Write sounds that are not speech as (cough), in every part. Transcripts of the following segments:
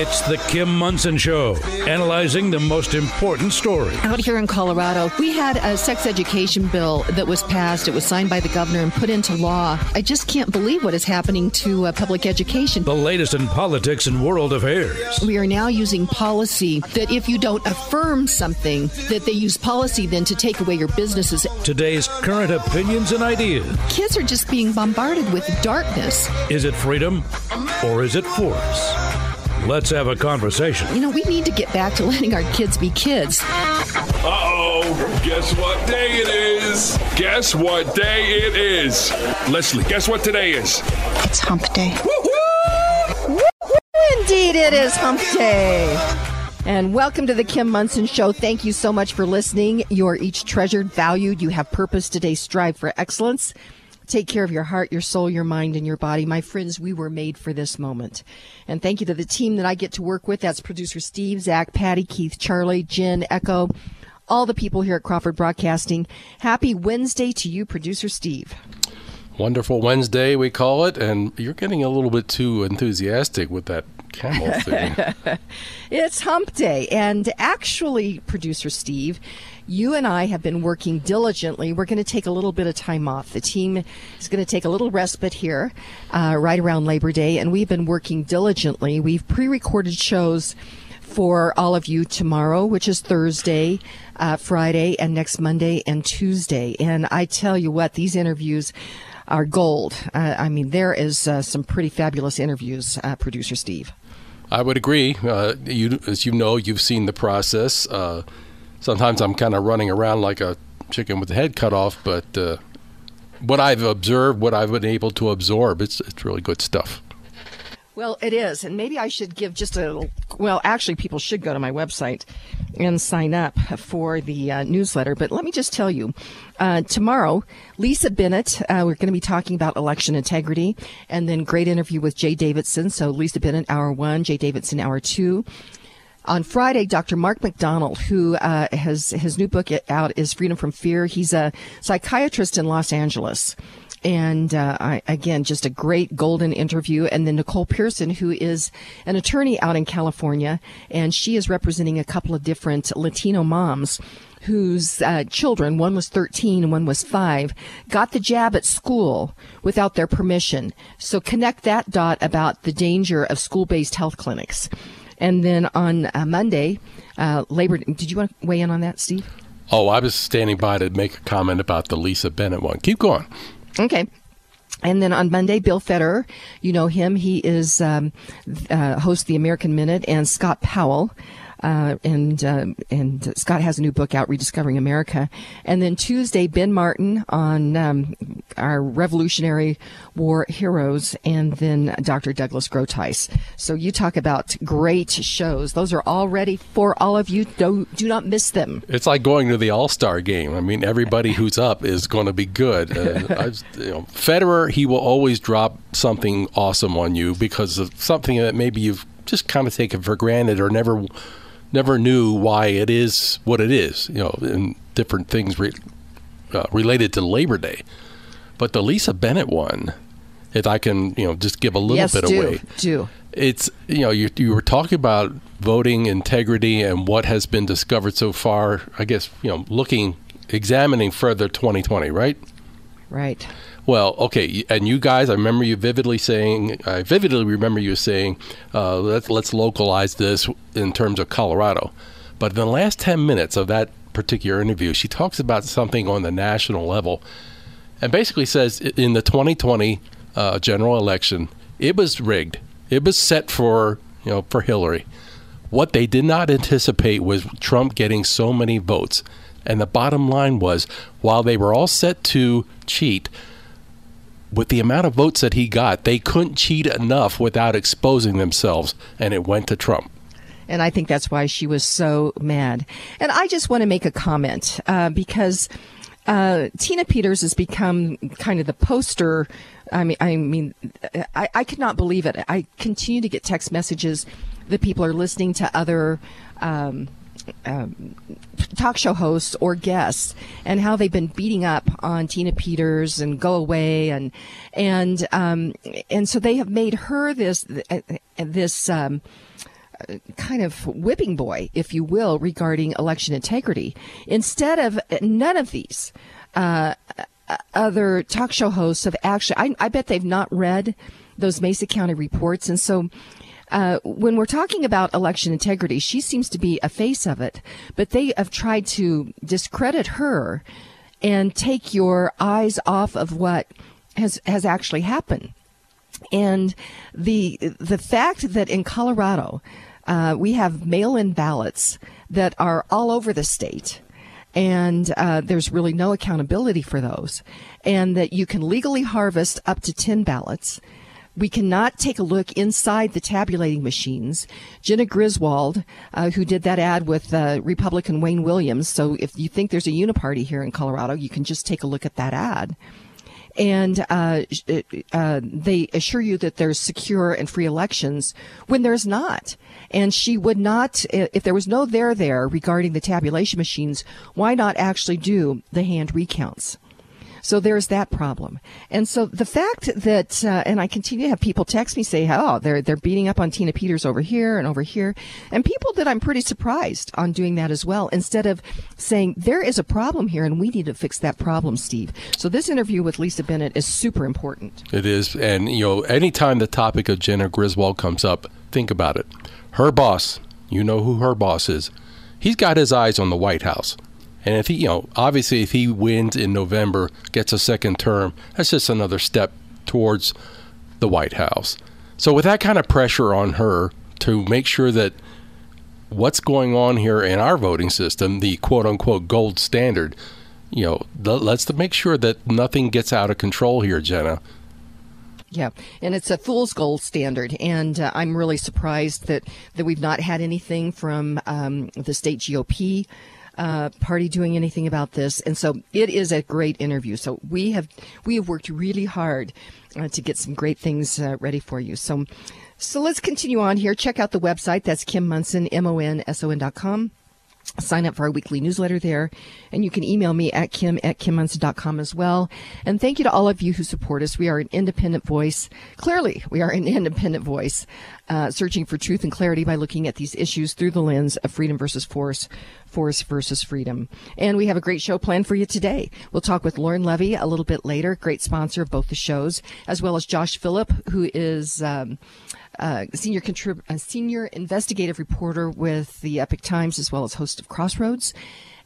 It's the Kim Monson Show, analyzing the most important story. Out here in Colorado, we had a sex education bill that was passed. It was signed by the governor and put into law. I just can't believe what is happening to uh, public education. The latest in politics and world affairs. We are now using policy that if you don't affirm something, that they use policy then to take away your businesses. Today's current opinions and ideas. Kids are just being bombarded with darkness. Is it freedom or is it force? Let's have a conversation. You know, we need to get back to letting our kids be kids. Uh oh, guess what day it is? Guess what day it is? Leslie, guess what today is? It's hump day. Indeed, it is hump day. And welcome to the Kim Monson Show. Thank you so much for listening. You are each treasured, valued. You have purpose today. Strive for excellence. Take care of your heart, your soul, your mind, and your body. My friends, we were made for this moment. And thank you to the team that I get to work with. That's producer Steve, Zach, Patty, Keith, Charlie, Jen, Echo, all the people here at Crawford Broadcasting. Happy Wednesday to you, producer Steve. Wonderful Wednesday, we call it, and you're getting a little bit too enthusiastic with that camel (laughs) thing. It's hump day. And actually, producer Steve, you and I have been working diligently. We're going to take a little bit of time off. The team is going to take a little respite here uh, right around Labor Day, and we've been working diligently. We've pre recorded shows for all of you tomorrow, which is Thursday, uh, Friday, and next Monday and Tuesday. And I tell you what, these interviews are gold. Uh, I mean, there is uh, some pretty fabulous interviews, uh, producer Steve. I would agree. Uh, you, as you know, you've seen the process. Uh, sometimes I'm kind of running around like a chicken with the head cut off, but uh, what I've observed, what I've been able to absorb, it's it's really good stuff. Well, it is. And maybe I should give just a, well, actually, people should go to my website and sign up for the uh, newsletter. But let me just tell you uh, tomorrow, Lisa Bennett, uh, we're going to be talking about election integrity and then great interview with Jay Davidson. So Lisa Bennett, hour one, Jay Davidson, hour two. On Friday, Dr. Mark McDonald, who uh, has his new book out, is Freedom from Fear. He's a psychiatrist in Los Angeles and uh, I, again, just a great golden interview. And then Nicole Pearson, who is an attorney out in California, and she is representing a couple of different Latino moms whose uh, children, one was 13 and one was 5, got the jab at school without their permission. So connect that dot about the danger of school-based health clinics. And then on uh, Monday, uh, Labor. Did you want to weigh in on that, Steve? Oh, I was standing by to make a comment about the Lisa Bennett one. Keep going. Okay. And then on Monday, Bill Federer, you know him. He is um, uh, host the American Minute, and Scott Powell. Uh, and uh, and Scott has a new book out, Rediscovering America. And then Tuesday, Ben Martin on um, our Revolutionary War heroes, and then Dr. Douglas Groothuis. So you talk about great shows; those are all ready for all of you. Do do not miss them. It's like going to the All Star game. I mean, everybody who's up is going to be good. Uh, you know, Federer, he will always drop something awesome on you because of something that maybe you've just kind of taken for granted or never never knew why it is what it is, you know, and different things re- uh, related to Labor Day. But the Lisa Bennett one, if I can, you know, just give a little yes, bit do, away. do. It's, you know, you, you were talking about voting integrity and what has been discovered so far, I guess, you know, looking, examining further 2020, right? Right. Well, okay, and you guys, I remember you vividly saying, I vividly remember you saying, uh, let's let's localize this in terms of Colorado. But in the last ten minutes of that particular interview, she talks about something on the national level, and basically says in the 2020 uh, general election, it was rigged. It was set for you know for Hillary. What they did not anticipate was Trump getting so many votes. And the bottom line was, while they were all set to cheat, with the amount of votes that he got, they couldn't cheat enough without exposing themselves, and it went to Trump. And I think that's why she was so mad. And I just want to make a comment uh, because uh, Tina Peters has become kind of the poster. I mean, I mean, I, I could not believe it. I continue to get text messages that people are listening to other. Um, um, talk show hosts or guests and how they've been beating up on Tina Peters and go away and and um, and so they have made her this this um, kind of whipping boy, if you will, regarding election integrity. Instead of none of these uh, other talk show hosts have actually, I, I bet they've not read those Mesa County reports. And so uh, when we're talking about election integrity, she seems to be a face of it, but they have tried to discredit her and take your eyes off of what has has actually happened. And the the fact that in Colorado uh, we have mail-in ballots that are all over the state, and uh, there's really no accountability for those, and that you can legally harvest up to ten ballots we cannot take a look inside the tabulating machines. Jena Griswold, uh, who did that ad with uh, Republican Wayne Williams. So if you think there's a uniparty here in Colorado, you can just take a look at that ad. And uh, uh they assure you that there's secure and free elections when there's not. And she would not, if there was no there there regarding the tabulation machines, why not actually do the hand recounts? So there's that problem. And so the fact that, uh, and I continue to have people text me say, oh, they're, they're beating up on Tina Peters over here and over here. And people that I'm pretty surprised on doing that as well, instead of saying there is a problem here and we need to fix that problem, Steve. So this interview with Lisa Bennett is super important. It is. And, you know, anytime the topic of Jena Griswold comes up, think about it. Her boss, you know who her boss is. He's got his eyes on the White House. And if he, you know, obviously if he wins in November, gets a second term, that's just another step towards the White House. So with that kind of pressure on her to make sure that what's going on here in our voting system, the quote unquote gold standard, you know, let's make sure that nothing gets out of control here, Jena. Yeah, and it's a fool's gold standard, and uh, I'm really surprised that that we've not had anything from um, the state GOP uh, party doing anything about this. And so it is a great interview. So we have we have worked really hard uh, to get some great things uh, ready for you. So so let's continue on here. Check out the website. That's Kim Monson, M O N S O N dot com sign up for our weekly newsletter there. And you can email me at kim at kimmonson.com as well. And thank you to all of you who support us. We are an independent voice. Clearly, we are an (laughs) independent voice, uh, searching for truth and clarity by looking at these issues through the lens of freedom versus force, force versus freedom. And we have a great show planned for you today. We'll talk with Lauren Levy a little bit later, great sponsor of both the shows, as well as Josh Phillipp, who is, um, uh, senior contrib- uh, senior investigative reporter with the Epoch Times, as well as host of Crossroads.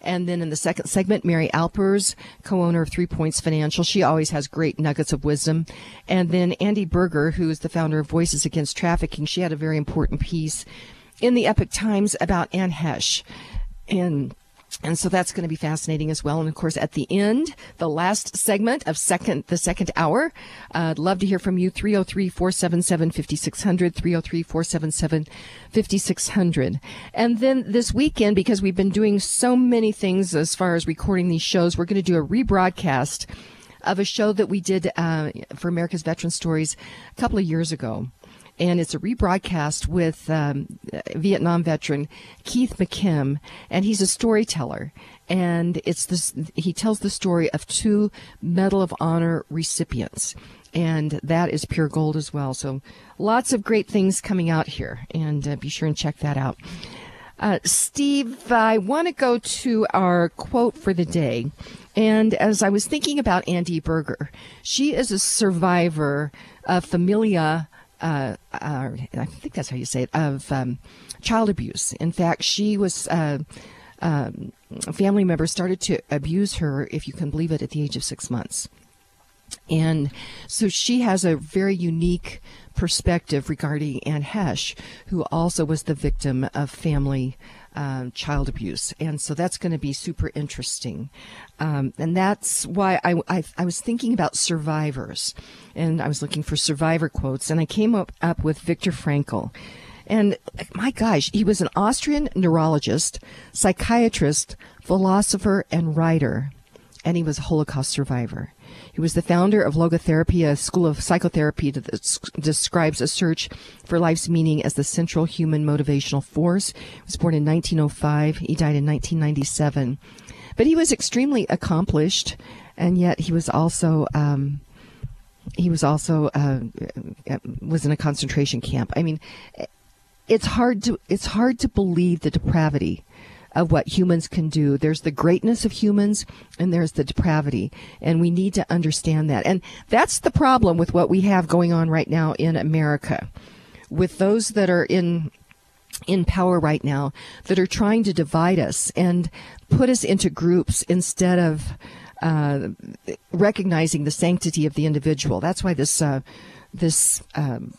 And then in the second segment, Mary Alpers, co-owner of Three Points Financial. She always has great nuggets of wisdom. And then Andi Beurger, who is the founder of Voices Against Trafficking. She had a very important piece in the Epoch Times about Anne Heche. And and so that's going to be fascinating as well. And of course, at the end, the last segment of second, the second hour, I'd love to hear from you. 303-477-5600, 303-477-5600. And then this weekend, because we've been doing so many things as far as recording these shows, we're going to do a rebroadcast of a show that we did uh, for America's Veteran Stories a couple of years ago and it's a rebroadcast with um, Vietnam veteran Keith McKim, and he's a storyteller. And it's this, he tells the story of two Medal of Honor recipients. And that is pure gold as well. So lots of great things coming out here. And uh, be sure and check that out. Uh, Steve, I want to go to our quote for the day. And as I was thinking about Andi Beurger, she is a survivor of familia uh, uh, I think that's how you say it, of um, child abuse. In fact, she was. Uh, um, family members started to abuse her, if you can believe it, at the age of six months. And so she has a very unique perspective regarding Anne Heche, who also was the victim of family um, child abuse. And so that's going to be super interesting. Um, and that's why I, I, I, was thinking about survivors and I was looking for survivor quotes and I came up, up with Viktor Frankl. And my gosh, he was an Austrian neurologist, psychiatrist, philosopher, and writer. And he was a Holocaust survivor. He was the founder of Logotherapy, a school of psychotherapy that describes a search for life's meaning as the central human motivational force. He was born in 1905. He died in 1997. But he was extremely accomplished, and yet he was also um, he was also uh, was in a concentration camp. I mean, it's hard to it's hard to believe the depravity of what humans can do. There's the greatness of humans and there's the depravity. And we need to understand that. And that's the problem with what we have going on right now in America. With those that are in in power right now that are trying to divide us and put us into groups instead of uh, recognizing the sanctity of the individual. That's why this uh, this um,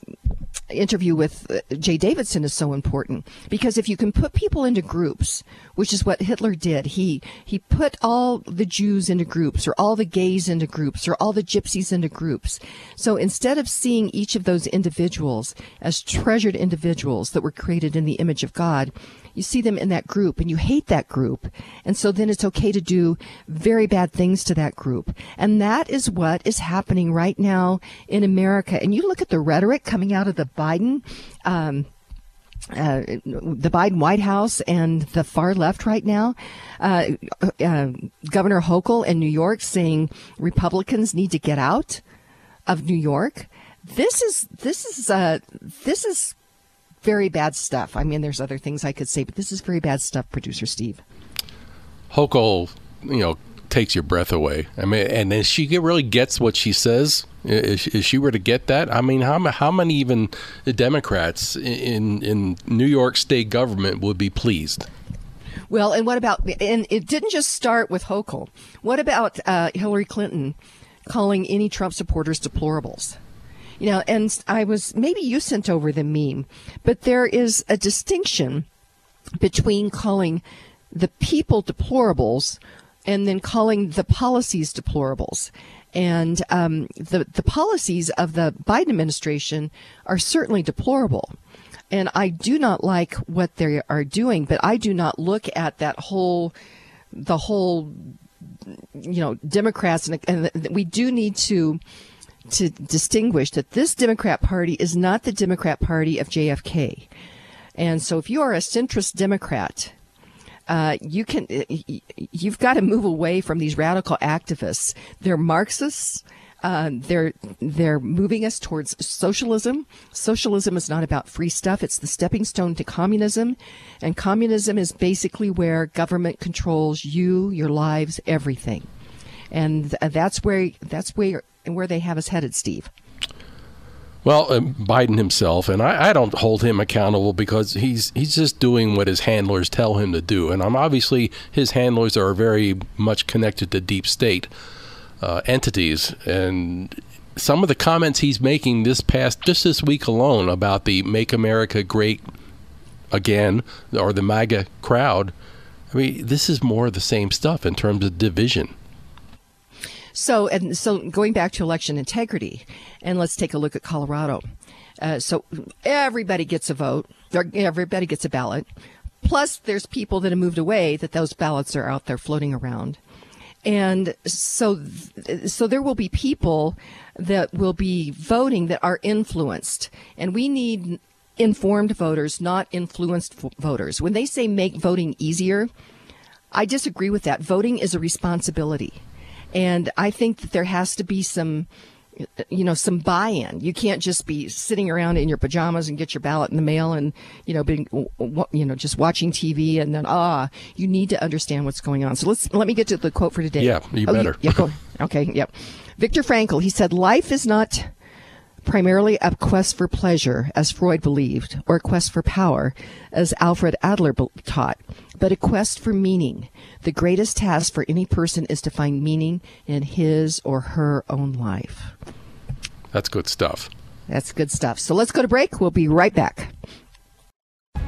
interview with uh, Jay Davidson is so important because if you can put people into groups, which is what Hitler did, he he put all the Jews into groups, or all the gays into groups, or all the gypsies into groups. So instead of seeing each of those individuals as treasured individuals that were created in the image of God, you see them in that group and you hate that group. And so then it's okay to do very bad things to that group. And that is what is happening right now in America. And you look at the rhetoric coming out of the Biden, um, uh, the Biden White House and the far left right now. Uh, uh, Governor Hochul in New York saying Republicans need to get out of New York. This is this is uh, this is very bad stuff. I mean, there's other things I could say, but this is very bad stuff, producer Steve. Hochul, you know, takes your breath away. I mean, and if she really gets what she says, if, if she were to get that, I mean, how how many even Democrats in in New York State government would be pleased? Well, and what about? And it didn't just start with Hochul. What about uh, Hillary Clinton calling any Trump supporters deplorables? You know, and I was maybe you sent over the meme, but there is a distinction between calling the people deplorables and then calling the policies deplorables. And um, the the policies of the Biden administration are certainly deplorable. And I do not like what they are doing, but I do not look at that whole the whole you know Democrats and, and we do need to to distinguish that this Democrat Party is not the Democrat Party of JFK. And so if you are a centrist Democrat, uh, you can you've got to move away from these radical activists. They're Marxists. Uh, they're they're moving us towards socialism. Socialism is not about free stuff; it's the stepping stone to communism, and communism is basically where government controls you, your lives, everything, and that's where that's where where they have us headed, Steve? Well, uh, Biden himself, and I, I, don't hold him accountable because he's he's just doing what his handlers tell him to do, and I'm obviously his handlers are very much connected to deep state uh, entities, and some of the comments he's making this past just this week alone about the "Make America Great Again" or the MAGA crowd. I mean, this is more of the same stuff in terms of division. So, and so going back to election integrity, and let's take a look at Colorado. Uh, so everybody gets a vote, everybody gets a ballot. Plus, there's people that have moved away that those ballots are out there floating around. And so, so there will be people that will be voting that are influenced. And we need informed voters, not influenced voters. When they say make voting easier, I disagree with that. Voting is a responsibility. And I think that there has to be some, you know, some buy-in. You can't just be sitting around in your pajamas and get your ballot in the mail and, you know, being, you know, just watching TV and then, ah, you need to understand what's going on. So let's, let me get to the quote for today. Yeah, you oh, better. You, yeah. (laughs) Okay, yep. Viktor Frankl, he said, life is not primarily a quest for pleasure, as Freud believed, or a quest for power, as Alfred Adler taught, but a quest for meaning. The greatest task for any person is to find meaning in his or her own life. That's good stuff. That's good stuff. So let's go to break. We'll be right back.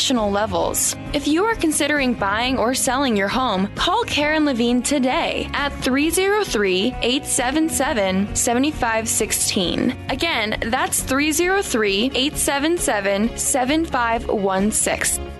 national levels. If you are considering buying or selling your home, call Karen Levine today at 303 877 7516. Again, that's 303 877 7516.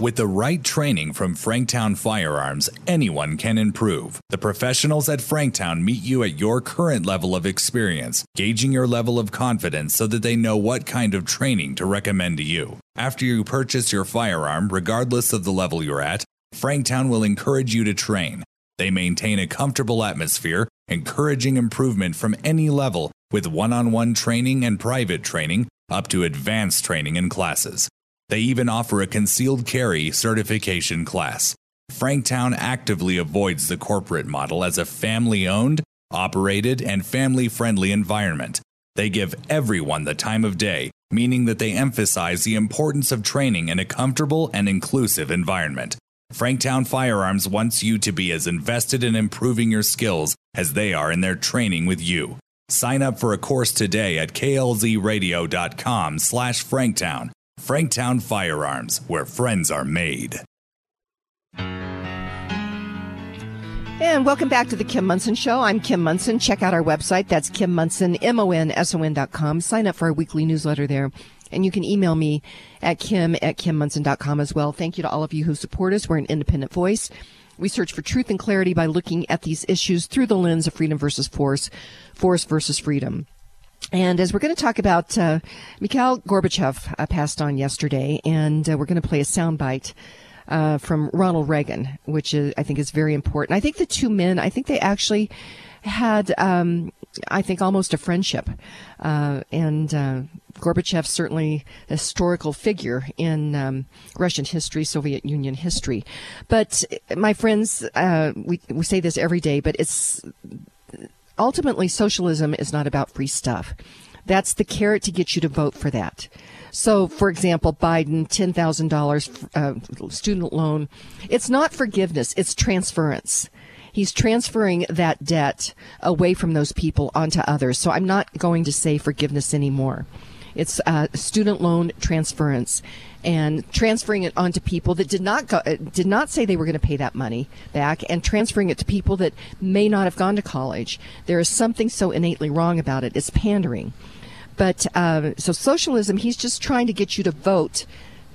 With the right training from Franktown Firearms, anyone can improve. The professionals at Franktown meet you at your current level of experience, gauging your level of confidence so that they know what kind of training to recommend to you. After you purchase your firearm, regardless of the level you're at, Franktown will encourage you to train. They maintain a comfortable atmosphere, encouraging improvement from any level with one on one training and private training up to advanced training and classes. They even offer a concealed carry certification class. Franktown actively avoids the corporate model as a family owned, operated, and family friendly environment. They give everyone the time of day, meaning that they emphasize the importance of training in a comfortable and inclusive environment. Franktown Firearms wants you to be as invested in improving your skills as they are in their training with you. Sign up for a course today at klzradio.com slash franktown Franktown Firearms, where friends are made. And welcome back to the Kim Monson Show. I'm Kim Monson. Check out our website. That's Kim Monson, M-O-N-S-O-N dot com. Sign up for our weekly newsletter there. And you can email me at kim at kimmonson.com as well. Thank you to all of you who support us. We're an independent voice. We search for truth and clarity by looking at these issues through the lens of freedom versus force, force versus freedom. And as we're going to talk about, uh, Mikhail Gorbachev uh, passed on yesterday, and uh, we're going to play a soundbite uh, from Ronald Reagan, which is, I think is very important. I think the two men, I think they actually had, um, I think, almost a friendship. Uh, and uh, Gorbachev certainly a historical figure in um, Russian history, Soviet Union history. But my friends, uh, we we say this every day, but it's ultimately socialism is not about free stuff. That's the carrot to get you to vote for that. So, for example, Biden, $10,000 uh, student loan. It's not forgiveness, it's transference. He's transferring that debt away from those people onto others. So I'm not going to say forgiveness anymore. It's uh, student loan transference and transferring it onto people that did not go, uh, did not say they were going to pay that money back, and transferring it to people that may not have gone to college. There is something so innately wrong about it. It's pandering. But uh, so socialism, he's just trying to get you to vote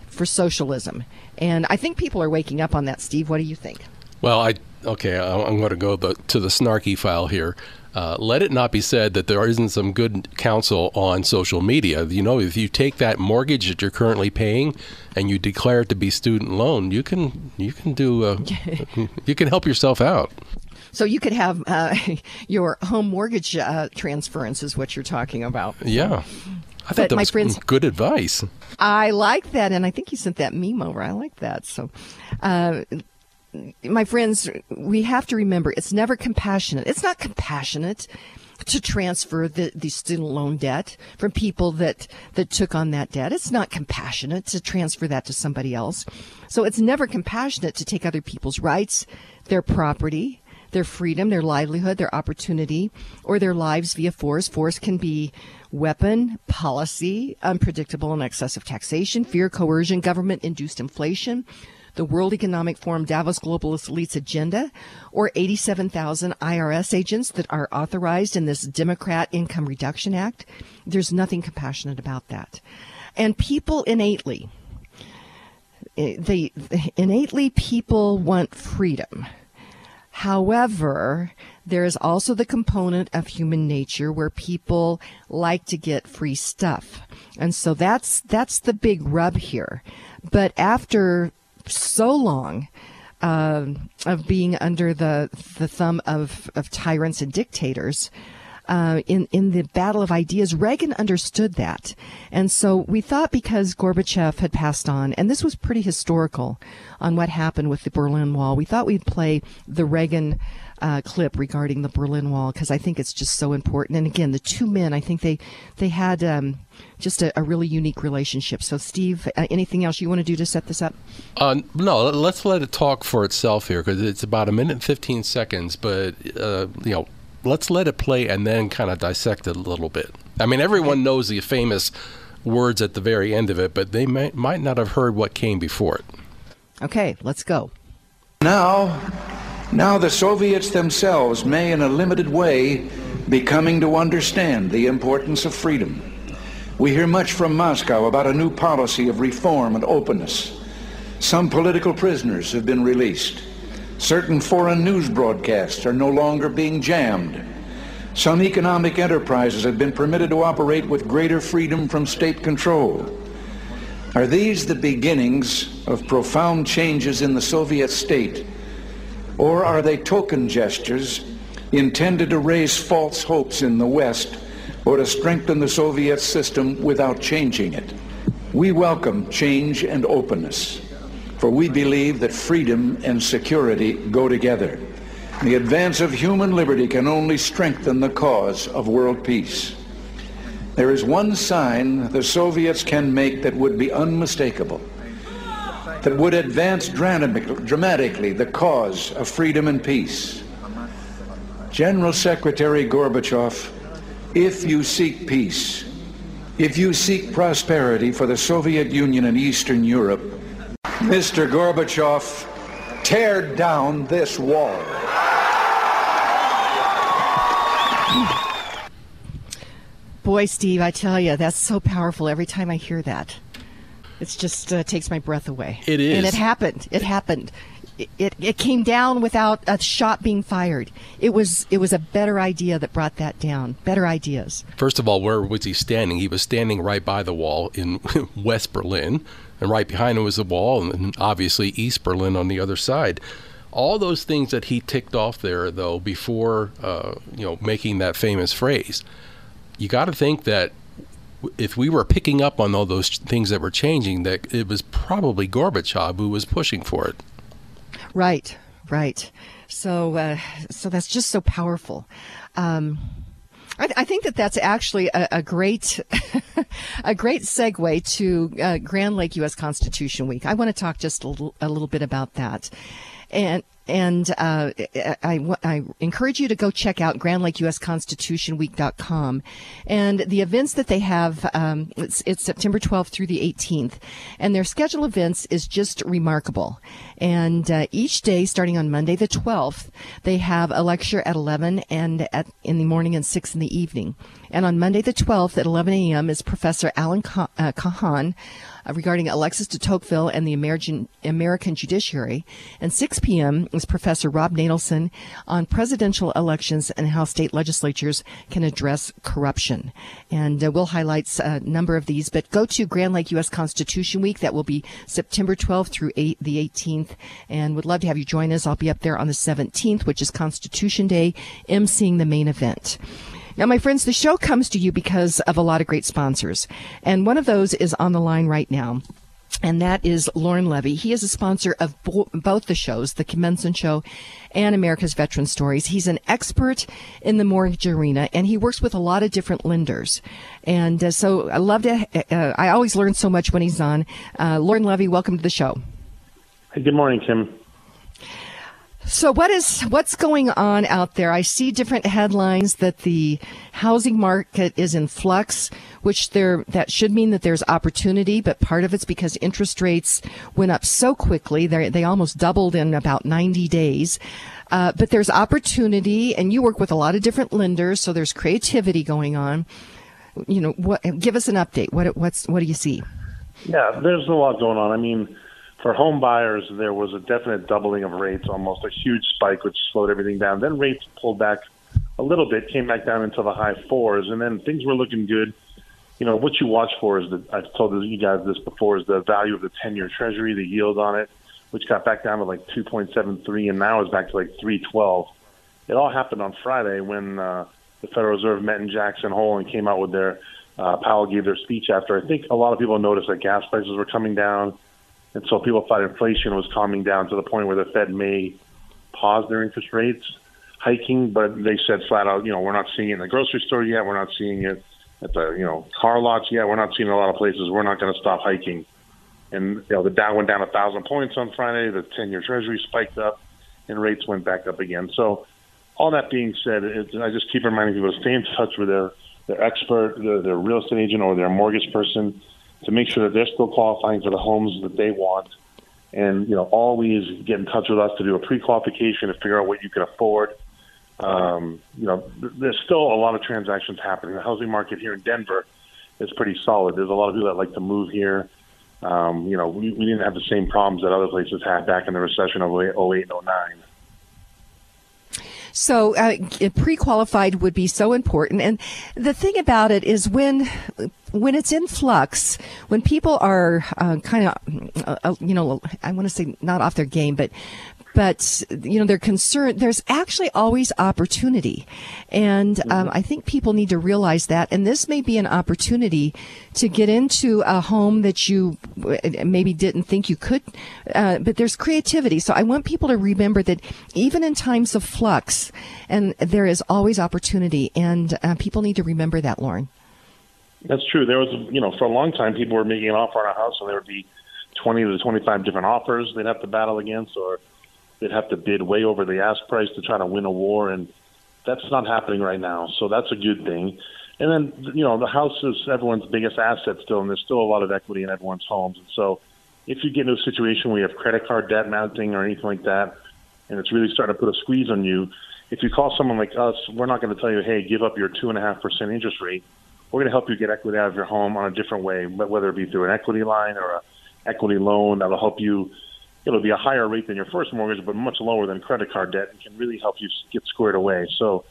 for socialism, and I think people are waking up on that. Steve, what do you think? Well, I okay. I'm going to go the, to the snarky file here. Uh, let it not be said that there isn't some good counsel on social media. You know, if you take that mortgage that you're currently paying and you declare it to be student loan, you can you can do uh, (laughs) you can help yourself out. So you could have uh, (laughs) your home mortgage uh, transference is what you're talking about. Yeah. I thought that my was friends, good advice. I like that, and I think you sent that meme over. I like that. So, uh, my friends, we have to remember it's never compassionate. It's not compassionate to transfer the, the student loan debt from people that, that took on that debt. It's not compassionate to transfer that to somebody else. So it's never compassionate to take other people's rights, their property, their freedom, their livelihood, their opportunity, or their lives via force. Force can be weapon, policy, unpredictable and excessive taxation, fear, coercion, government induced inflation, the World Economic Forum Davos Globalist Elites agenda, or 87,000 IRS agents that are authorized in this Democrat Income Reduction Act. There's nothing compassionate about that. And people innately, eh, they innately people want freedom. However, there is also the component of human nature where people like to get free stuff. And so that's that's the big rub here. But after so long uh, of being under the the thumb of of tyrants and dictators. uh, in in the battle of ideas. Reagan understood that, and so we thought because Gorbachev had passed on, and this was pretty historical on what happened with the Berlin Wall. We thought we'd play the Reagan uh, clip regarding the Berlin Wall because I think it's just so important. And again, the two men, I think they they had um, just a, a, really unique relationship. So, Steve, uh, anything else you want to do to set this up? Uh, no, let's let it talk for itself here because it's about a minute and fifteen seconds. But uh, you know, let's let it play and then kind of dissect it a little bit. I mean, everyone knows the famous words at the very end of it, but they might might not have heard what came before it. Okay, let's go. Now, now the Soviets themselves may, in a limited way, be coming to understand the importance of freedom. We hear much from Moscow about a new policy of reform and openness. Some political prisoners have been released. Certain foreign news broadcasts are no longer being jammed. Some economic enterprises have been permitted to operate with greater freedom from state control. Are these the beginnings of profound changes in the Soviet state? Or are they token gestures intended to raise false hopes in the West or to strengthen the Soviet system without changing it? We welcome change and openness, for we believe that freedom and security go together. The advance of human liberty can only strengthen the cause of world peace. There is one sign the Soviets can make that would be unmistakable that would advance dramatically the cause of freedom and peace. General Secretary Gorbachev, if you seek peace, if you seek prosperity for the Soviet Union and Eastern Europe, Mr. Gorbachev, tear down this wall. Boy, Steve, I tell you, that's so powerful every time I hear that. It just uh, takes my breath away. It is. And it happened. It happened. It, it, it came down without a shot being fired. It was it was a better idea that brought that down. Better ideas. First of all, where was he standing? He was standing right by the wall in (laughs) West Berlin, and right behind him was the wall, and obviously East Berlin on the other side. All those things that he ticked off there, though, before uh, you know making that famous phrase, you got to think that if we were picking up on all those things that were changing, that it was probably Gorbachev who was pushing for it. Right, right. So, uh, so that's just so powerful. Um, I, I, think that that's actually a, a great, (laughs) a great segue to uh, Grand Lake U.S. Constitution Week. I want to talk just a little, a little bit about that, and and uh, I, I, encourage you to go check out Grand Lake US Constitution Week.com and the events that they have. Um, it's, it's, September 12th through the 18th, and their schedule events is just remarkable. And uh, each day, starting on Monday the 12th, they have a lecture at 11 and at in the morning and 6 in the evening. And on Monday the 12th at 11 a.m. is Professor Alan uh, Kahan regarding Alexis de Tocqueville and the American, American judiciary. And 6 p.m. is Professor Rob Natelson on presidential elections and how state legislatures can address corruption. And uh, we'll highlight a number of these, but go to Grand Lake U.S. Constitution Week. That will be September 12th through 8, the 18th. And would love to have you join us. I'll be up there on the 17th, which is Constitution Day, emceeing the main event. Now, my friends, the show comes to you because of a lot of great sponsors. And one of those is on the line right now and that is Lauren Levy. He is a sponsor of bo- both the shows, the Kim Show and America's Veteran Stories. He's an expert in the mortgage arena, and he works with a lot of different lenders. And uh, so I love to, uh, I always learn so much when he's on. Uh, Lauren Levy, welcome to the show. Hey, good morning, Kim. So what is what's going on out there? I see different headlines that the housing market is in flux, which there that should mean that there's opportunity, but part of it's because interest rates went up so quickly. They they almost doubled in about 90 days. Uh, but there's opportunity, and you work with a lot of different lenders, so there's creativity going on. You know, what? Give us an update. What what's what do you see? Yeah, there's a lot going on. I mean for home buyers, there was a definite doubling of rates, almost a huge spike, which slowed everything down. Then rates pulled back a little bit, came back down into the high fours, and then things were looking good. You know, what you watch for is the, I've told you guys this before, is the value of the 10 year treasury, the yield on it, which got back down to like 2.73 and now is back to like 312. It all happened on Friday when uh, the Federal Reserve met in Jackson Hole and came out with their uh, Powell gave their speech after. I think a lot of people noticed that gas prices were coming down, and so people thought inflation was calming down to the point where the Fed may pause their interest rates hiking. But they said flat out, you know, we're not seeing it in the grocery store yet. We're not seeing it at the you know car lots yet. We're not seeing it a lot of places. We're not going to stop hiking. And you know, the Dow went down a thousand points on Friday. The ten-year Treasury spiked up, and rates went back up again. So, all that being said, it, I just keep reminding people to stay in touch with their their expert, their, their real estate agent, or their mortgage person to make sure that they're still qualifying for the homes that they want. And you know, always get in touch with us to do a pre-qualification to figure out what you can afford. Um, you know, there's still a lot of transactions happening. The housing market here in Denver is pretty solid. There's a lot of people that like to move here. Um, you know, we, we didn't have the same problems that other places had back in the recession of 08, 08 09. So uh, pre-qualified would be so important, and the thing about it is when when it's in flux, when people are uh, kind of, uh, uh, you know, I want to say not off their game, but but you know they're concerned there's actually always opportunity. And um, mm-hmm. i think people need to realize that. And this may be an opportunity to get into a home that you maybe didn't think you could uh, but there's creativity. So i want people to remember that even in times of flux and there is always opportunity. And uh, people need to remember that lauren. That's true. There was you know for a long time people were making an offer on a house and there would be 20 to 25 different offers they'd have to battle against or they'd have to bid way over the ask price to try to win a war, and that's not happening right now. So that's a good thing. And then you know the house is everyone's biggest asset still, and there's still a lot of equity in everyone's homes. And so if you get into a situation where you have credit card debt mounting or anything like that, and it's really starting to put a squeeze on you, if you call someone like us, we're not going to tell you, hey, give up your two and a half percent interest rate. We're going to help you get equity out of your home on a different way, whether it be through an equity line or a equity loan that'll help you it'll be a higher rate than your first mortgage, but much lower than credit card debt, and can really help you get squared away. So,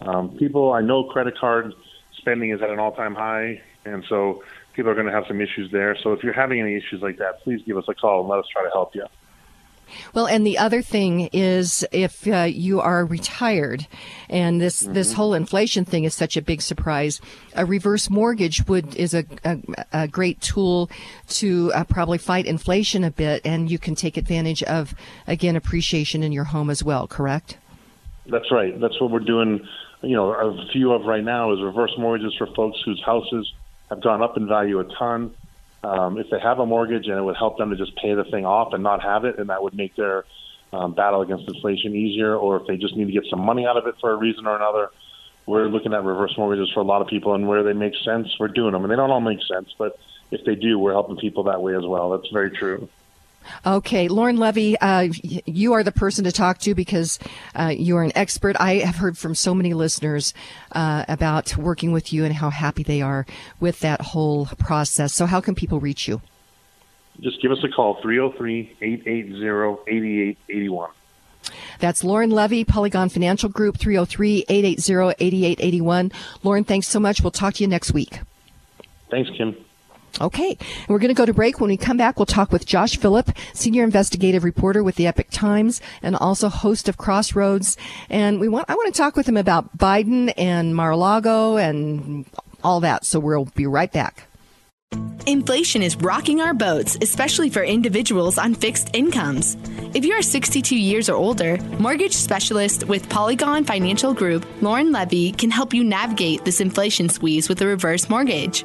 um, people, I know credit card spending is at an all-time high, and so people are going to have some issues there. So, if you're having any issues like that, please give us a call and let us try to help you. Well, and the other thing is if uh, you are retired and this, mm-hmm. this whole inflation thing is such a big surprise, a reverse mortgage would is a, a, a great tool to uh, probably fight inflation a bit and you can take advantage of, again, appreciation in your home as well, correct? That's right. That's what we're doing. You know, a few of right now is reverse mortgages for folks whose houses have gone up in value a ton um, if they have a mortgage and it would help them to just pay the thing off and not have it, and that would make their um, battle against inflation easier, or if they just need to get some money out of it for a reason or another, we're looking at reverse mortgages for a lot of people, and where they make sense, we're doing them. And they don't all make sense, but if they do, we're helping people that way as well. That's very true. Okay, Lauren Levy, uh, you are the person to talk to because uh, you are an expert. I have heard from so many listeners uh, about working with you and how happy they are with that whole process. So, how can people reach you? Just give us a call 303 880 8881. That's Lauren Levy, Polygon Financial Group, 303 880 8881. Lauren, thanks so much. We'll talk to you next week. Thanks, Kim. Okay. We're going to go to break. When we come back, we'll talk with Josh Phillipp, senior investigative reporter with the Epoch Times and also host of Crossroads. And we want, I want to talk with him about Biden and Mar-a-Lago and all that. So we'll be right back. Inflation is rocking our boats, especially for individuals on fixed incomes. If you are 62 years or older, mortgage specialist with Polygon Financial Group, Lauren Levy, can help you navigate this inflation squeeze with a reverse mortgage.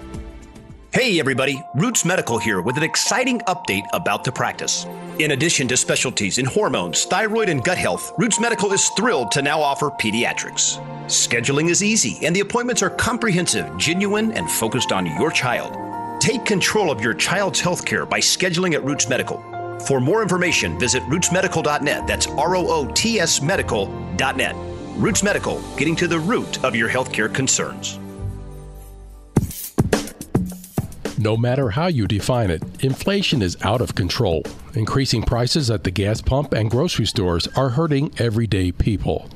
Hey everybody, Roots Medical here with an exciting update about the practice. In addition to specialties in hormones, thyroid, and gut health, Roots Medical is thrilled to now offer pediatrics. Scheduling is easy and the appointments are comprehensive, genuine, and focused on your child. Take control of your child's health care by scheduling at Roots Medical. For more information, visit rootsmedical.net. That's R O O T S medical.net. Roots Medical, getting to the root of your healthcare concerns. No matter how you define it, inflation is out of control. Increasing prices at the gas pump and grocery stores are hurting everyday people.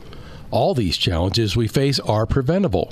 All these challenges we face are preventable.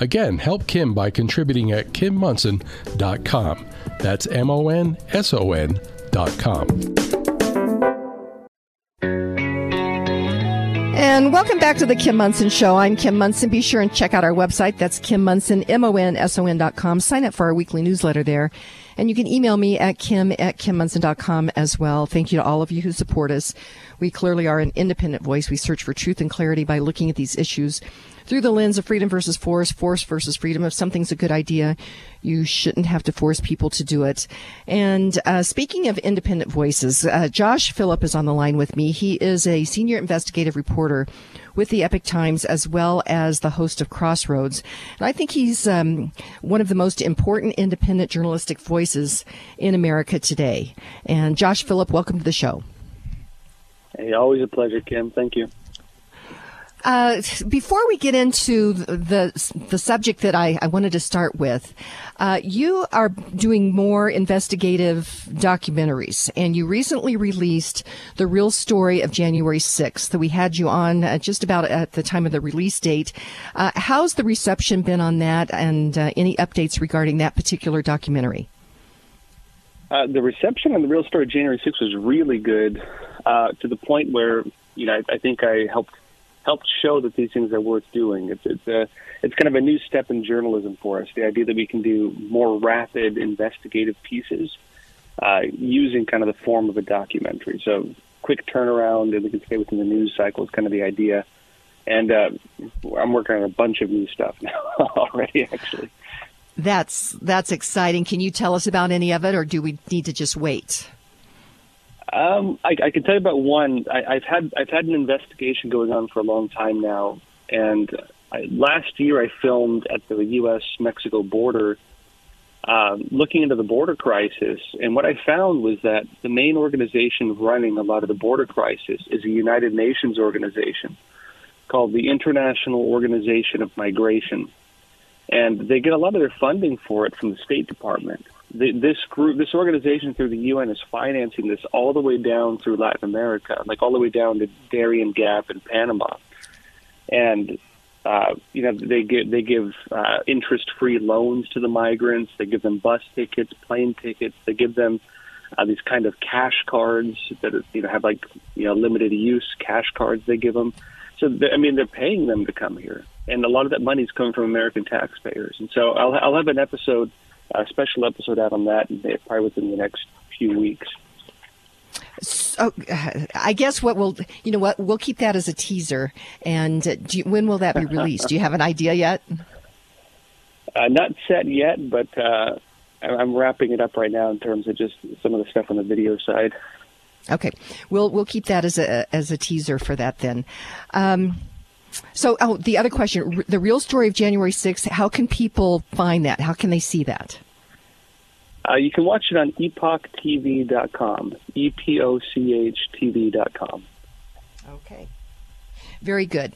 Again, help Kim by contributing at kimmonson.com. That's M O N S O N.com. And welcome back to the Kim Monson Show. I'm Kim Monson. Be sure and check out our website. That's Kim Monson, M-O-N-S-O-N.com. Sign up for our weekly newsletter there. And you can email me at kim at kimmonson.com as well. Thank you to all of you who support us. We clearly are an independent voice. We search for truth and clarity by looking at these issues through the lens of freedom versus force, force versus freedom. If something's a good idea, you shouldn't have to force people to do it. And uh, speaking of independent voices, uh, Josh Phillipp is on the line with me. He is a senior investigative reporter with the Epoch Times as well as the host of Crossroads. And I think he's um, one of the most important independent journalistic voices in America today. And Josh Phillipp, welcome to the show. Hey, always a pleasure, Kim. Thank you. Uh, before we get into the the subject that I, I wanted to start with, uh, you are doing more investigative documentaries, and you recently released the real story of January sixth. That we had you on uh, just about at the time of the release date. Uh, how's the reception been on that, and uh, any updates regarding that particular documentary? The reception on the real story of January sixth was really good, to the point where you know I, I think I helped helped show that these things are worth doing. It's it's a it's kind of a new step in journalism for us. The idea that we can do more rapid investigative pieces uh, using kind of the form of a documentary. So quick turnaround, and we can stay within the news cycle is kind of the idea. And uh, I'm working on a bunch of new stuff (laughs) now already, actually. That's that's exciting. Can you tell us about any of it, or do we need to just wait? Um, I, I can tell you about one. I, I've had I've had an investigation going on for a long time now, and I, last year I filmed at the U.S. Mexico border, um, looking into the border crisis. And what I found was that the main organization running a lot of the border crisis is a United Nations organization called the International Organization of Migration, and they get a lot of their funding for it from the State Department this group, this organization through the UN is financing this all the way down through Latin America, like all the way down to Darien Gap in Panama, and uh, you know they give they give uh, interest-free loans to the migrants. They give them bus tickets, plane tickets. They give them uh, these kind of cash cards that you know have like you know limited use cash cards. They give them. So I mean, they're paying them to come here, and a lot of that money is coming from American taxpayers. And so I'll, I'll have an episode a special episode out on that probably within the next few weeks. So, I guess what we'll, you know what, we'll keep that as a teaser. And uh, you, when will that be (laughs) released? Do you have an idea yet? Uh, not set yet, but uh, I'm wrapping it up right now in terms of just some of the stuff on the video side. Okay, we'll we'll keep that as a as a teaser for that then. Um, so, oh, the other question, the real story of January 6th, how can people find that? How can they see that? Uh, you can watch it on epochtv.com, E P O C H TV.com. Okay. Very good.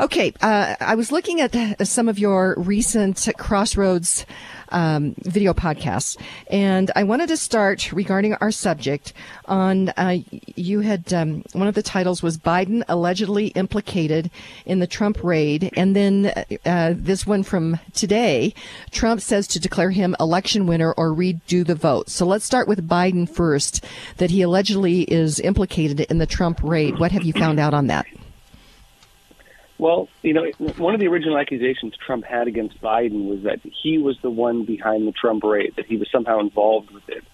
Okay, uh, I was looking at some of your recent Crossroads um, video podcasts, and I wanted to start regarding our subject. On uh, you had um, one of the titles was Biden allegedly implicated in the Trump raid, and then uh, this one from today, Trump says to declare him election winner or redo the vote. So let's start with Biden first. That he allegedly is implicated in the Trump raid. What have you found out on that? Well, you know, one of the original accusations Trump had against Biden was that he was the one behind the Trump raid, that he was somehow involved with it,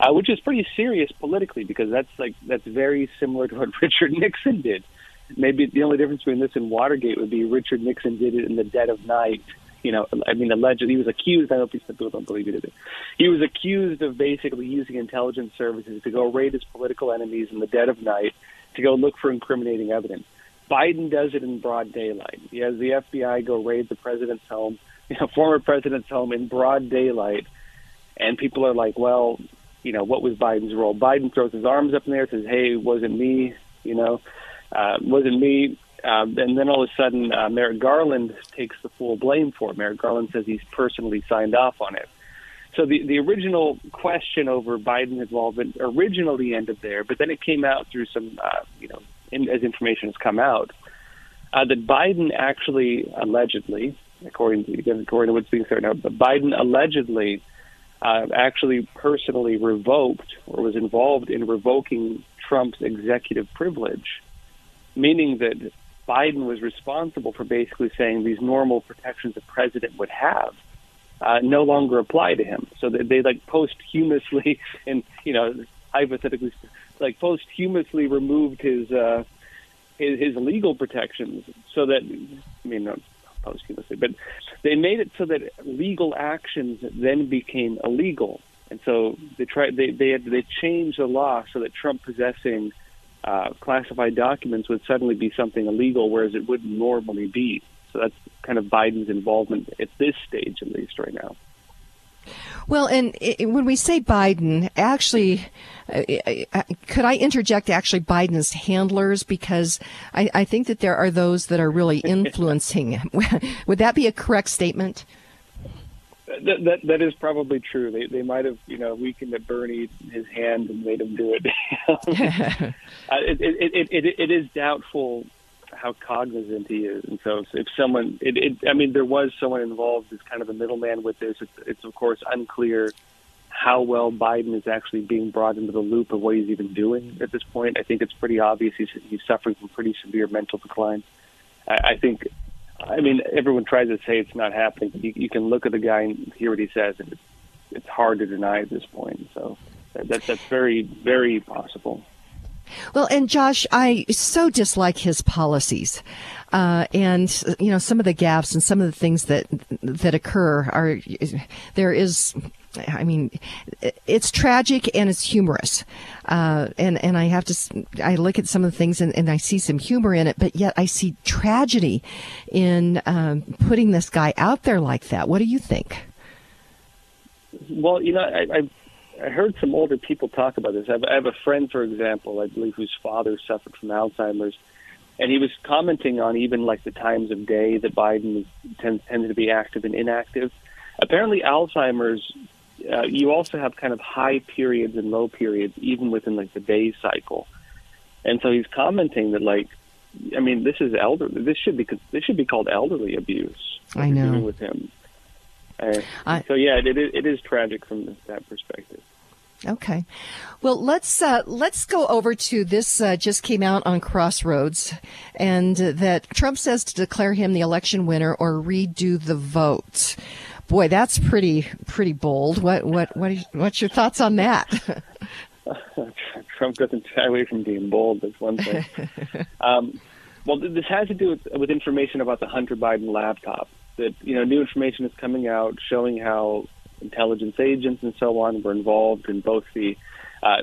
uh, which is pretty serious politically because that's like that's very similar to what (laughs) Richard Nixon did. Maybe the only difference between this and Watergate would be Richard Nixon did it in the dead of night, you know, I mean, allegedly he was accused. I hope people don't believe he did it. He was accused of basically using intelligence services to go raid his political enemies in the dead of night to go look for incriminating evidence. Biden does it in broad daylight. He has the FBI go raid the president's home, (laughs) you know, former president's home in broad daylight, and people are like, well, you know, what was Biden's role? Biden throws his arms up in the air, says, "Hey, wasn't me," you know, uh, wasn't me. Um, and then all of a sudden, uh, Merrick Garland takes the full blame for it. Merrick Garland says he's personally signed off on it. So the the original question over Biden's involvement originally ended there, but then it came out through some, uh, you know, in, as information has come out, uh, that Biden actually allegedly, according to again, according to what's being said now, but Biden allegedly uh, actually personally revoked or was involved in revoking Trump's executive privilege, meaning that Biden was responsible for basically saying these normal protections the president would have uh, no longer apply to him. So they, they like posthumously (laughs) and you know hypothetically like posthumously removed his uh, his, his legal protections so that I mean not posthumously, but they made it so that legal actions then became illegal. And so they tried they they had, they changed the law so that Trump possessing uh, classified documents would suddenly be something illegal, whereas it wouldn't normally be. So that's kind of Biden's involvement at this stage, at least right now. Well, and it, when we say Biden, actually, uh, could I interject actually Biden's handlers? Because I, I think that there are those that are really (laughs) influencing. Him. (laughs) Would that be a correct statement? That, that that is probably true. They they might have you know weakened at Bernie his hand and made him do it. (laughs) uh, it, it, it it is doubtful how cognizant he is. And so, if someone, it, it, I mean, there was someone involved as kind of a middleman with this. It's, it's of course unclear how well Biden is actually being brought into the loop of what he's even doing at this point. I think it's pretty obvious he's, he's suffering from pretty severe mental decline. I, I think, I mean, everyone tries to say it's not happening. You, you can look at the guy and hear what he says, and it's, it's hard to deny at this point. So that, that, that's very, very possible. Well, and Josh, I so dislike his policies. Uh, and you know some of the gaps and some of the things that that occur are there is I mean, it's tragic and it's humorous. Uh, and, and I have to, I look at some of the things and, and I see some humor in it, but yet I see tragedy in um, putting this guy out there like that. What do you think? Well, you know, I, I I heard some older people talk about this. I have, I have a friend, for example, I believe whose father suffered from Alzheimer's, and he was commenting on even like the times of day that Biden tends tended to be active and inactive. Apparently, Alzheimer's, uh, you also have kind of high periods and low periods, even within like the day cycle. And so he's commenting that like, I mean, this is elder. This should be this should be called elderly abuse. I know with him. Uh, I, so yeah, it, it, it is tragic from that perspective. Okay, well let's uh, let's go over to this. Uh, just came out on Crossroads, and uh, that Trump says to declare him the election winner or redo the vote. Boy, that's pretty pretty bold. What what what what's your thoughts on that? (laughs) Trump doesn't shy away from being bold. That's one thing. (laughs) um, well, this has to do with, with information about the Hunter Biden laptop that you know new information is coming out showing how intelligence agents and so on were involved in both the uh,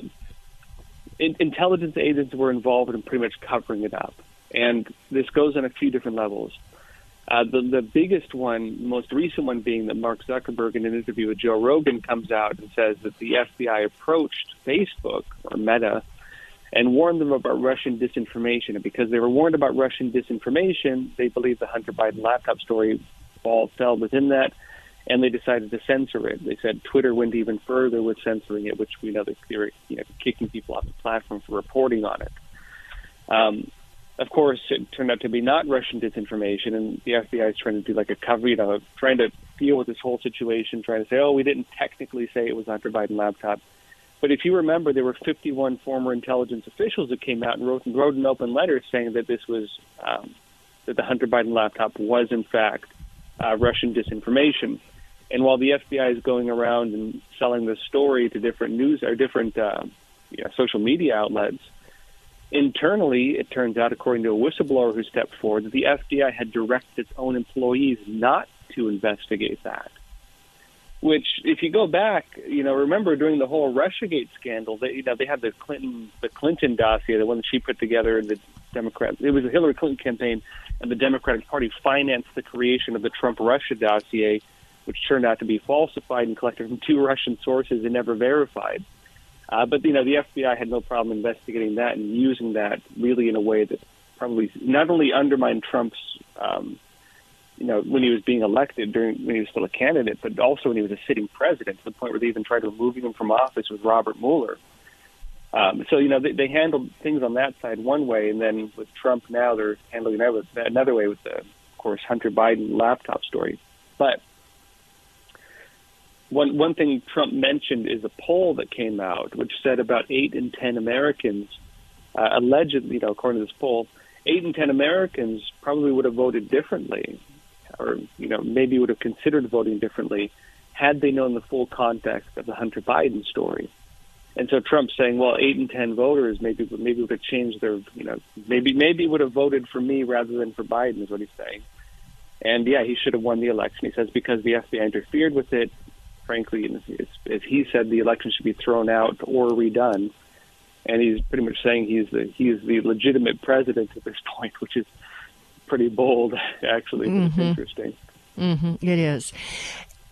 in, intelligence agents were involved in pretty much covering it up, and this goes on a few different levels. Uh, the the biggest one, most recent one, being that Mark Zuckerberg, in an interview with Joe Rogan, comes out and says that the FBI approached Facebook or Meta and warned them about Russian disinformation. And because they were warned about Russian disinformation, they believe the Hunter Biden laptop story all fell within that, and they decided to censor it. They said Twitter went even further with censoring it, which we know they were you know, kicking people off the platform for reporting on it. Um, of course, it turned out to be not Russian disinformation, and the FBI is trying to do like a cover, you know, trying to deal with this whole situation, trying to say, oh, we didn't technically say it was Hunter Biden laptop. But if you remember, there were 51 former intelligence officials that came out and wrote, wrote an open letter saying that this was um, that the Hunter Biden laptop was in fact uh, Russian disinformation. And while the FBI is going around and selling the story to different news or different uh, you know, social media outlets, internally, it turns out, according to a whistleblower who stepped forward, that the FBI had directed its own employees not to investigate that. Which, if you go back, you know, remember during the whole RussiaGate scandal, they, you know, they had the Clinton, the Clinton dossier, the one that she put together, the Democrat, it was the Hillary Clinton campaign, and the Democratic Party financed the creation of the Trump Russia dossier, which turned out to be falsified and collected from two (laughs) Russian sources and never verified. Uh, but you know, the FBI had no problem investigating that and using that really in a way that probably not only undermined Trump's um, you know, when he was being elected during when he was still a candidate, but also when he was a sitting president, to the point where they even tried removing him from office with Robert Mueller. Um, so you know they, they handled things on that side one way, and then with Trump now they're handling it another way with the, of course, Hunter Biden laptop story. But one one thing Trump mentioned is a poll that came out, which said about eight in ten Americans, uh, allegedly, you know, according to this poll, eight in ten Americans probably would have voted differently or you know maybe would have considered voting differently had they known the full context of the Hunter Biden story. And so Trump's saying, well, eight in ten voters maybe maybe would have changed their you know maybe maybe would have voted for me rather than for Biden is what he's saying. And yeah, he should have won the election. He says because the FBI interfered with it. Frankly, as he said, the election should be thrown out or redone. And he's pretty much saying he's the he's the legitimate president at this (laughs) point, which is pretty bold, actually. Mm-hmm. It's interesting. Mm-hmm. It is.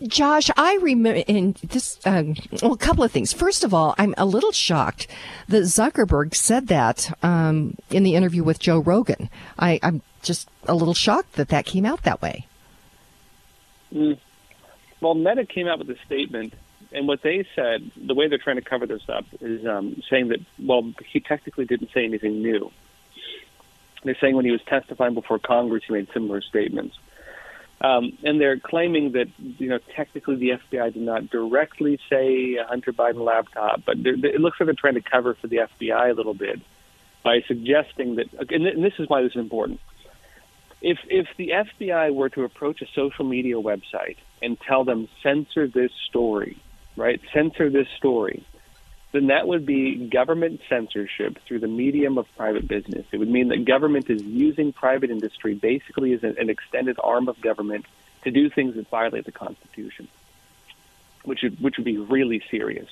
Josh, I remember in this, um, well, a couple of things. First of all, I'm a little shocked that Zuckerberg said that um, in the interview with Joe Rogan. I, am just a little shocked that that came out that way. Mm. Well, Meta came out with a statement, and what they said, the way they're trying to cover this up, is um, saying that, well, he technically didn't say anything new. They're saying when he was testifying before Congress, he made similar statements. Um, and they're claiming that, you know, technically the FBI did not directly say a Hunter Biden laptop, but it looks like they're trying to cover for the FBI a little bit by suggesting that, and this is why this is important. If, if the FBI were to approach a social media website and tell them, censor this story, right? Censor this story then that would be government censorship through the medium of private business. It would mean that government is using private industry basically as an extended arm of government to do things that violate the Constitution, which would, which would be really serious.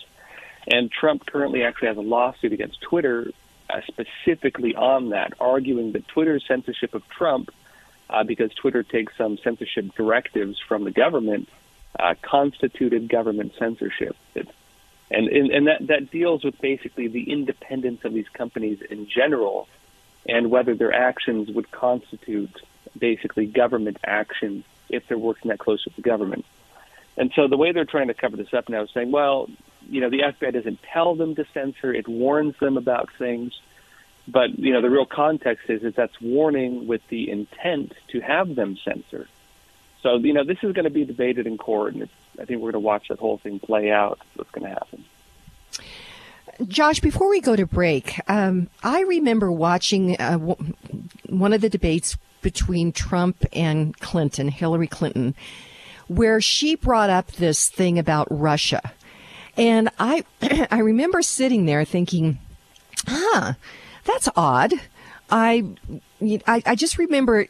And Trump currently actually has a lawsuit against Twitter uh, specifically on that, arguing that Twitter's censorship of Trump, uh, because Twitter takes some censorship directives from the government, uh, constituted government censorship. It's and and, and that that deals with basically the independence of these companies in general, and whether their actions would constitute basically government action if they're working that close with the government. And so the way they're trying to cover this up now is saying, well, you know, the FBI doesn't tell them to censor; it warns them about things. But you know, the real context is that that's warning with the intent to have them censor. So you know, this is going to be debated in court, and I think we're going to watch that whole thing play out. What's going to happen? Josh, before we go to break, um, I remember watching uh, w- one of the debates between Trump and Clinton, Hillary Clinton, where she brought up this thing about Russia. And I, (clears throat) I remember sitting there thinking, huh, that's odd. I, I, I just remember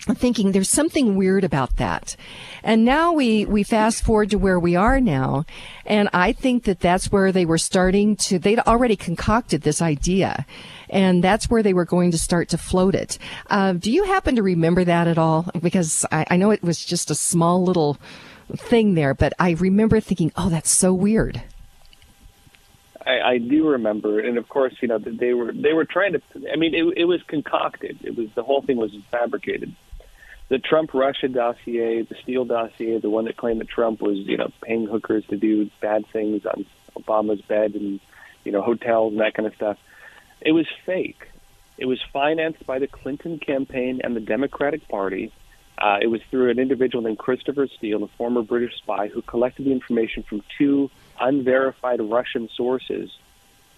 thinking there's something weird about that. And now we, we fast forward to where we are now. And I think that that's where they were starting to, they'd already concocted this idea. And that's where they were going to start to float it. Uh, do you happen to remember that at all? Because I, I know it was just a small little thing there, but I remember thinking, oh, that's so weird. I, I do remember, and of course, you know they were they were trying to. I mean, it, it was concocted. It was the whole thing was fabricated the Trump Russia dossier, the Steele dossier, the one that claimed that Trump was, you know, paying hookers to do bad things on Obama's bed and, you know, hotels and that kind of stuff. It was fake. It was financed by the Clinton campaign and the Democratic Party. Uh, it was through an individual named Christopher Steele, a former British spy, who collected the information from two unverified Russian sources.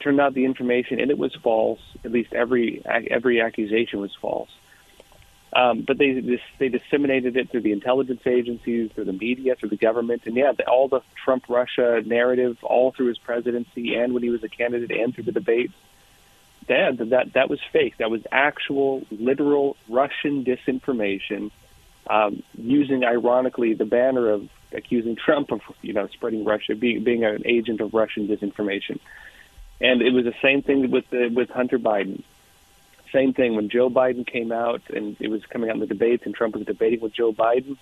Turned out the information, and it was false. At least every every accusation was false. Um, but they they disseminated it through the intelligence agencies, through the media, through the government, and yeah, the, all the Trump Russia narrative, all through his presidency and when he was a candidate and through the debates. That that that was fake. That was actual, literal Russian disinformation. um, using ironically the banner of accusing Trump of you know spreading Russia, being being an agent of Russian disinformation. And it was the same thing with the, with Hunter Biden. Same thing when Joe Biden came out and it was coming out in the debates, and Trump was debating with Joe Biden.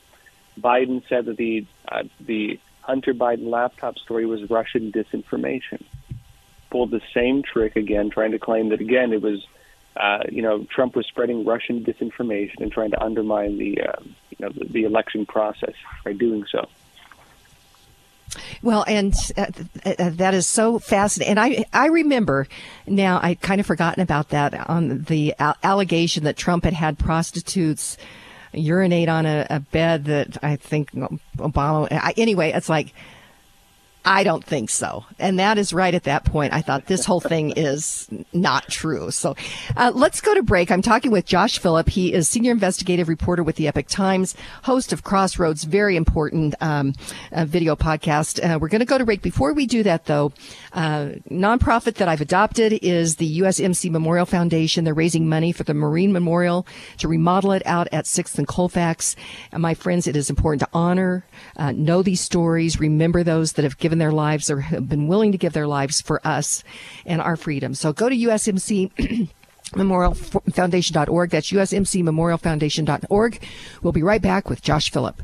Biden said that the uh, the Hunter Biden laptop story was Russian disinformation. Pulled the same trick again, trying to claim that again it was, uh, you know, Trump was spreading Russian disinformation and trying to undermine the, uh, you know, the, the election process by doing so. Well, and uh, uh, that is so fascinating. And I, I remember now, I kind of forgotten about that on the allegation that Trump had had prostitutes urinate on a, a bed that I think Obama, I, anyway, it's like, I don't think so. And that is right at that point. I thought this whole thing is not true. So uh, let's go to break. I'm talking with Josh Phillipp. He is senior investigative reporter with the Epoch Times, host of Crossroads, very important um, uh, video podcast. Uh, we're going to go to break. Before we do that, though, uh, nonprofit that I've adopted is the USMC Memorial Foundation. They're raising money for the Marine Memorial to remodel it out at 6th and Colfax. And my friends, it is important to honor, uh, know these stories, remember those that have given given their lives or have been willing to give their lives for us and our freedom. So go to USMC. (clears throat) memorialfoundation.org. That's usmcmemorialfoundation.org. We'll be right back with Josh Phillipp.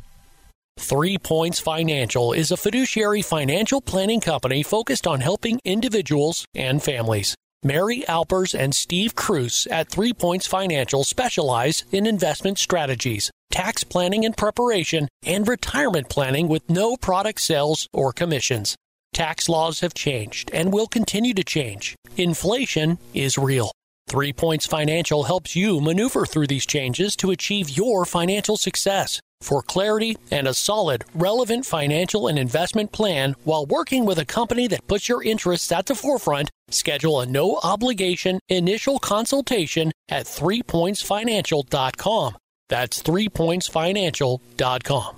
Three Points Financial is a fiduciary financial planning company focused on helping individuals and families. Mary Alpers and Steve Cruz at Three Points Financial specialize in investment strategies tax planning and preparation, and retirement planning with no product sales or commissions. Tax laws have changed and will continue to change. Inflation is real. Three Points Financial helps you maneuver through these changes to achieve your financial success. For clarity and a solid, relevant financial and investment plan while working with a company that puts your interests at the forefront, schedule a no obligation initial consultation at threepointsfinancial.com. That's threepointsfinancial.com.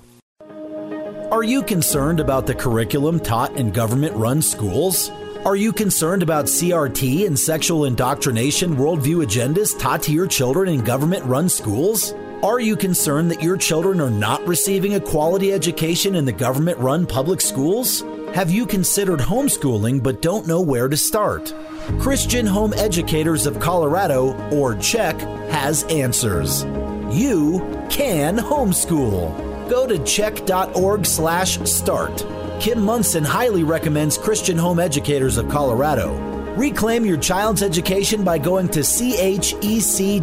Are you concerned about the curriculum taught in government run schools? Are you concerned about CRT and sexual indoctrination worldview agendas taught to your children in government run schools? Are you concerned that your children are not receiving a quality education in the government run public schools? Have you considered homeschooling but don't know where to start? Christian Home Educators of Colorado, or CHEC, has answers you can homeschool. Go to chec.org slash start. Kim Monson highly recommends Christian Home Educators of Colorado. Reclaim your child's education by going to chec.org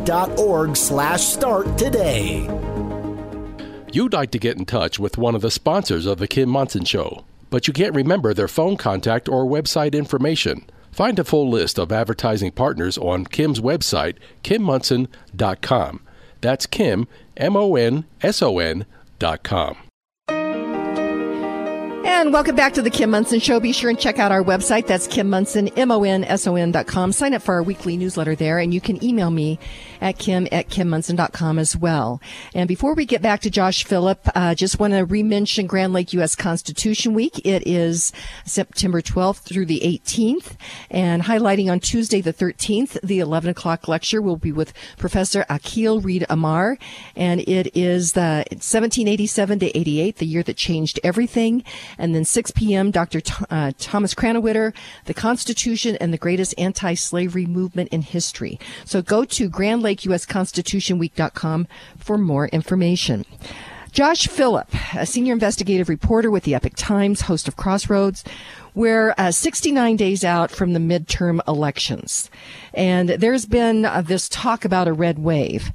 slash start today. You'd like to get in touch with one of the sponsors of the Kim Monson Show, but you can't remember their phone contact or website information. Find a full list of advertising partners on Kim's website, kimmonson.com. That's Kim, M O N S O N dot com. And welcome back to the Kim Monson Show. Be sure and check out our website. That's Kim Monson, M-O-N-S-O-N dot com. Sign up for our weekly newsletter there, and you can email me at kim at kimmonson.com as well. And before we get back to Josh Phillipp, uh, just want to re-mention Grand Lake U.S. Constitution Week. It is September 12th through the 18th, and highlighting on Tuesday the 13th, the 11 o'clock lecture will be with Professor Akhil Reed Amar, and it is the 1787 to 88, the year that changed everything. And then 6 p.m., Dr. Uh, Thomas Krannawitter, The Constitution and the Greatest Anti-Slavery Movement in History. So go to GrandLakeUSConstitutionWeek.com for more information. Josh Phillipp, a senior investigative reporter with the Epoch Times, host of Crossroads. We're uh, 69 days out from the midterm elections. And there's been uh, this talk about a red wave.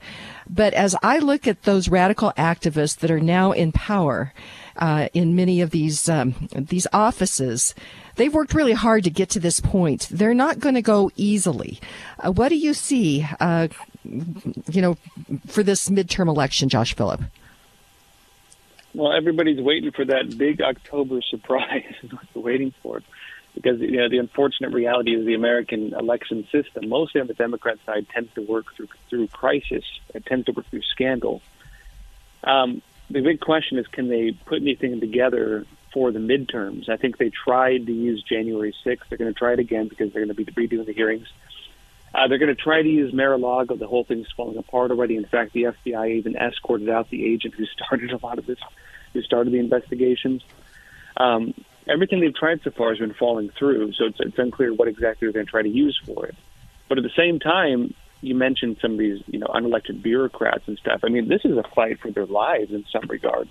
But as I look at those radical activists that are now in power, uh, in many of these um, these offices. They've worked really hard to get to this point. They're not going to go easily. Uh, what do you see, uh, you know, for this midterm election, Josh Phillipp? Well, everybody's waiting for that big October surprise. (laughs) waiting for it because you know the unfortunate reality is the American election system, mostly on the Democrat side, tends to work through through crisis. It tends to work through scandal. Um, the big question is can they put anything together for the midterms? I think they tried to use January 6th. They're going to try it again because they're going to be redoing the hearings. Uh, they're going to try to use Mar-a-Lago. The whole thing's falling apart already. In fact, the FBI even escorted out the agent who started a lot of this, who started the investigations. Um, everything they've tried so far has been falling through, so it's, it's unclear what exactly they're going to try to use for it. But at the same time, you mentioned some of these, you know, unelected bureaucrats and stuff. I mean, this is a fight for their lives in some regard.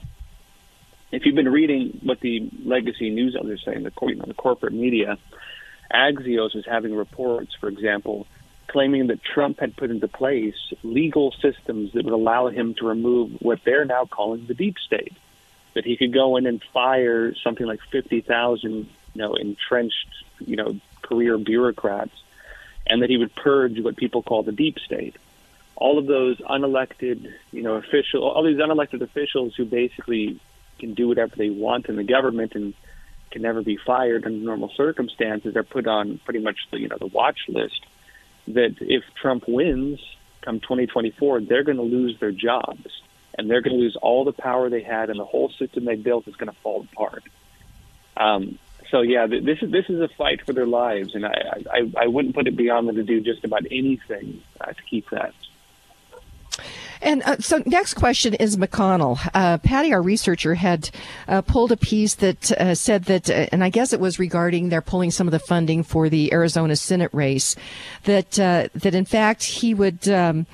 If you've been reading what the legacy news outlets are saying, the, you know, the corporate media, Axios is having reports, for example, claiming that Trump had put into place legal systems that would allow him to remove what they're now calling the deep state. That he could go in and fire something like 50,000, you know, entrenched, you know, career bureaucrats and that he would purge what people call the deep state. All of those unelected, you know, official, all these unelected officials who basically can do whatever they want in the government and can never be fired under normal circumstances are put on pretty much the, you know, the watch list. That if Trump wins come 2024, they're going to lose their jobs and they're going to lose all the power they had, and the whole system they built is going to fall apart. Um, so yeah, this is this is a fight for their lives, and I I, I wouldn't put it beyond them to do just about anything uh, to keep that. And uh, so, next question is McConnell. Uh, Patty, our researcher, had uh, pulled a piece that uh, said that, uh, and I guess it was regarding they're pulling some of the funding for the Arizona Senate race, that uh, that in fact he would um,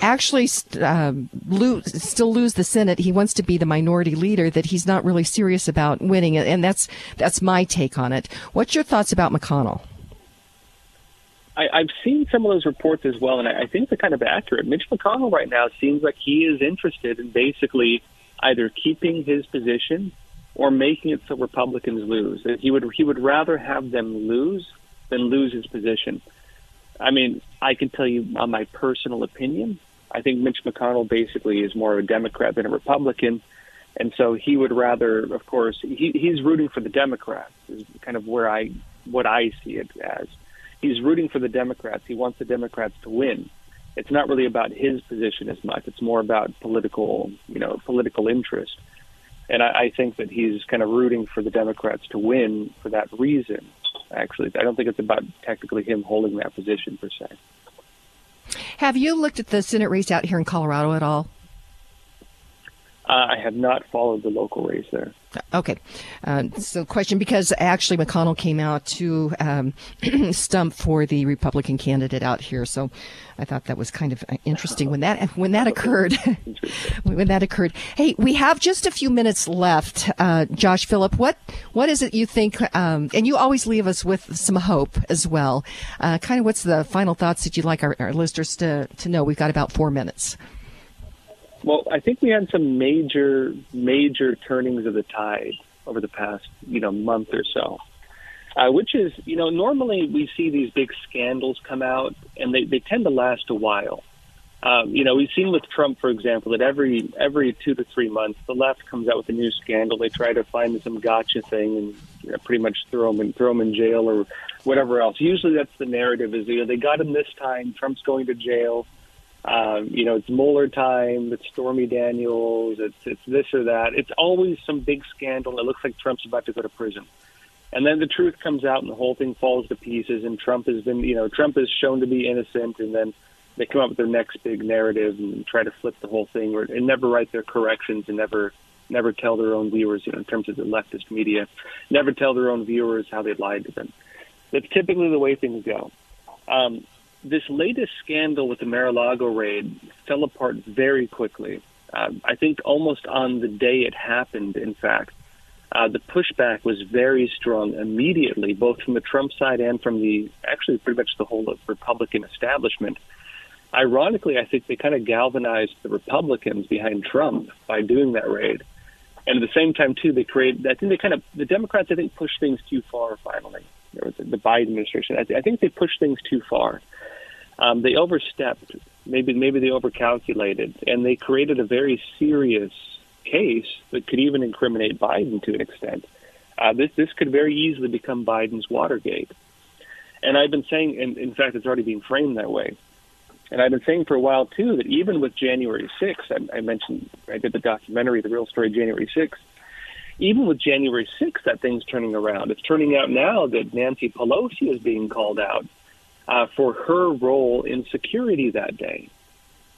actually um, lose, still lose the Senate. He wants to be the minority leader. That he's not really serious about winning, and that's that's my take on it. What's your thoughts about McConnell? I, I've seen some of those reports as well, and I, I think they're kind of accurate. Mitch McConnell right now seems like he is interested in basically either keeping his position or making it so Republicans lose. He would he would rather have them lose than lose his position. I mean, I can tell you on my personal opinion. I think Mitch McConnell basically is more of a Democrat than a Republican, and so he would rather, of course, he, he's rooting for the Democrats. Is kind of where I what I see it as he's rooting for the Democrats. He wants the Democrats to win. It's not really about his position as much. It's more about political, you know, political interest. And I, I think that he's kind of rooting for the Democrats to win for that reason. Actually, I don't think it's about technically him holding that position per se. Have you looked at the Senate race out here in Colorado at all? Uh, I have not followed the local race there. Okay. Uh, so, question because actually McConnell came out to um, (clears throat) stump for the Republican candidate out here. So, I thought that was kind of uh, interesting when that when that occurred. (laughs) when that occurred. Hey, we have just a few minutes left. Uh, Josh Phillipp, what what is it you think? Um, and you always leave us with some hope as well. Uh, kind of, what's the final thoughts that you'd like our, our listeners to to know? We've got about four minutes. Well, I think we had some major, major turnings of the tide over the past, you know, month or so. Uh, which is, you know, normally we see these big scandals come out and they, they tend to last a while. Um, you know, we've seen with Trump, for example, that every every two to three months, the left comes out with a new scandal. They try to find some gotcha thing and you know, pretty much throw him in, throw him in jail or whatever else. Usually, that's the narrative: is you know they got him this time. Trump's going to jail. Um, you know, it's Mueller time, it's Stormy Daniels, it's it's this or that. It's always some big scandal. It looks like Trump's about to go to prison. And then the truth comes out and the whole thing falls to pieces and Trump has been, you know, Trump is shown to be innocent and then they come up with their next big narrative and try to flip the whole thing or and never write their corrections and never never tell their own viewers, you know, in terms of the leftist media, never tell their own viewers how they lied to them. That's typically the way things go. Um, this latest scandal with the Mar-a-Lago raid fell apart very quickly. Uh, I think almost on the day it happened, in fact. Uh, the pushback was very strong immediately, both from the Trump side and from the actually pretty much the whole Republican establishment. Ironically, I think they kind of galvanized the Republicans behind Trump by doing that raid. And at the same time, too, they created, I think they kind of, the Democrats, I think, pushed things too far finally. The Biden administration, I, th- I think they pushed things too far um, they overstepped. Maybe maybe they overcalculated, and they created a very serious case that could even incriminate Biden to an extent. Uh, this this could very easily become Biden's Watergate. And I've been saying, and in fact, it's already being framed that way. And I've been saying for a while too that even with January 6th, I, I mentioned I did the documentary, The Real Story, January 6th. Even with January 6th, that thing's turning around. It's turning out now that Nancy Pelosi is being called out uh, for her role in security that day.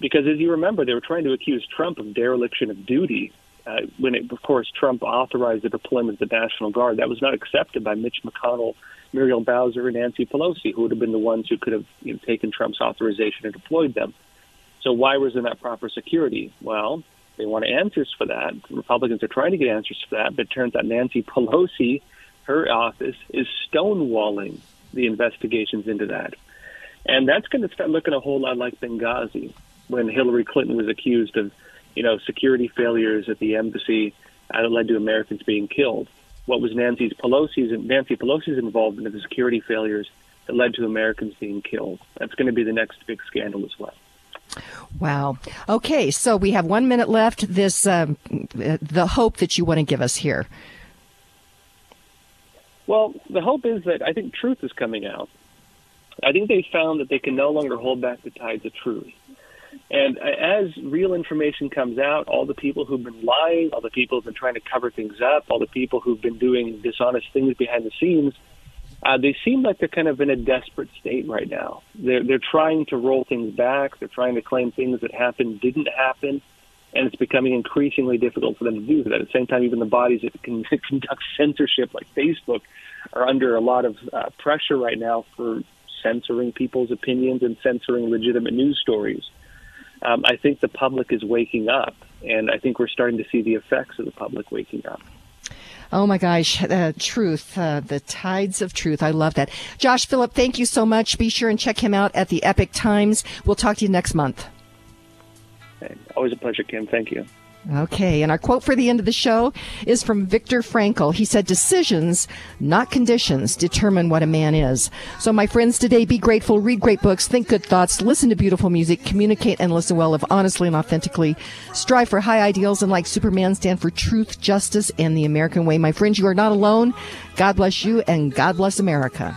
Because as you remember, they were trying to accuse Trump of dereliction of duty uh, when, it, of course, Trump authorized the deployment of the National Guard. That was not accepted by Mitch McConnell, Muriel Bowser, and Nancy Pelosi, who would have been the ones who could have you know, taken Trump's authorization and deployed them. So why was there not proper security? Well, they want answers for that. Republicans are trying to get answers for that, but it turns out Nancy Pelosi, her office, is stonewalling the investigations into that. And that's going to start looking a whole lot like Benghazi when Hillary Clinton was accused of, you know, security failures at the embassy that led to Americans being killed. What was Nancy Pelosi's Nancy Pelosi's involvement in the security failures that led to Americans being killed? That's going to be the next big scandal as well. Wow. Okay, so we have one minute left. This um, the hope that you want to give us here. Well, the hope is that I think truth is coming out. I think they found that they can no longer hold back the tides of truth. And as real information comes out, all the people who've been lying, all the people who've been trying to cover things up, all the people who've been doing dishonest things behind the scenes, uh, they seem like they're kind of in a desperate state right now. They're they're trying to roll things back. They're trying to claim things that happened didn't happen, and it's becoming increasingly difficult for them to do that. At the same time, even the bodies that can (laughs) conduct censorship, like Facebook, are under a lot of uh, pressure right now for censoring people's opinions and censoring legitimate news stories. Um, I think the public is waking up, and I think we're starting to see the effects of the public waking up. Oh my gosh, uh, truth, uh, the tides of truth. I love that. Josh Phillipp, thank you so much. Be sure and check him out at the Epoch Times. We'll talk to you next month. Always a pleasure, Kim. Thank you. Okay, and our quote for the end of the show is from Viktor Frankl. He said, Decisions, not conditions, determine what a man is. So, my friends, today be grateful, read great books, think good thoughts, listen to beautiful music, communicate and listen well, live honestly and authentically, strive for high ideals, and like Superman, stand for truth, justice, and the American way. My friends, you are not alone. God bless you, and God bless America.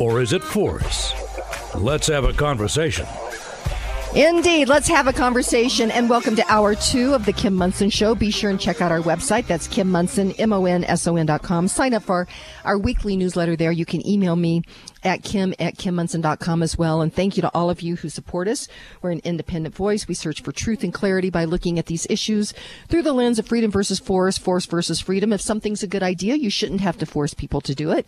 or is it force? Let's have a conversation. Indeed. Let's have a conversation and welcome to hour two of the Kim Monson Show. Be sure and check out our website. That's Kim Monson, M-O-N-S-O-N dot com. Sign up for our weekly newsletter there. You can email me at kim at kimmonson.com as well. And thank you to all of you who support us. We're an independent voice. We search for truth and clarity by looking at these issues through the lens of freedom versus force, force versus freedom. If something's a good idea, you shouldn't have to force people to do it.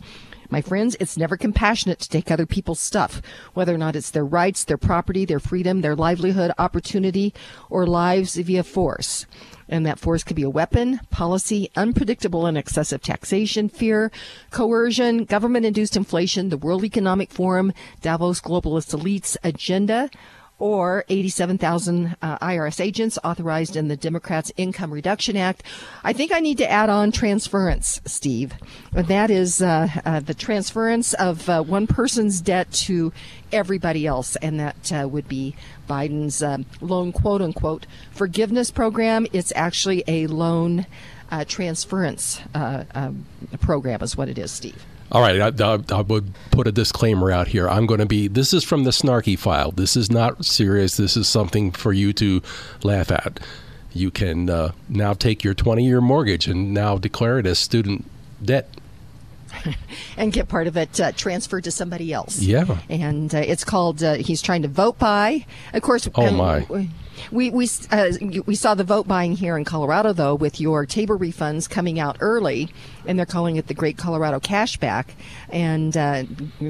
My friends, it's never compassionate to take other people's stuff, whether or not it's their rights, their property, their freedom, their livelihood, opportunity, or lives via force. And that force could be a weapon, policy, unpredictable and excessive taxation, fear, coercion, government induced inflation, the World Economic Forum, Davos globalist elites agenda, or 87,000 uh, IRS agents authorized in the Democrats' Income Reduction Act. I think I need to add on transference, Steve. That is uh, uh, the transference of uh, one person's debt to everybody else, and that uh, would be Biden's um, loan quote unquote forgiveness program. It's actually a loan uh, transference um, program, is what it is, Steve. All right, I, I, I, would put a disclaimer out here. I'm going to be, this is from the snarky file. This is not serious. This is something for you to laugh at. You can uh, now take your 20 year mortgage and now declare it as student debt. (laughs) and get part of it uh, transferred to somebody else. Yeah. And uh, it's called, uh, he's trying to vote by. Of course, oh my. We we uh, we saw the vote buying here in Colorado though with your TABOR refunds coming out early, and they're calling it the Great Colorado Cashback. And uh,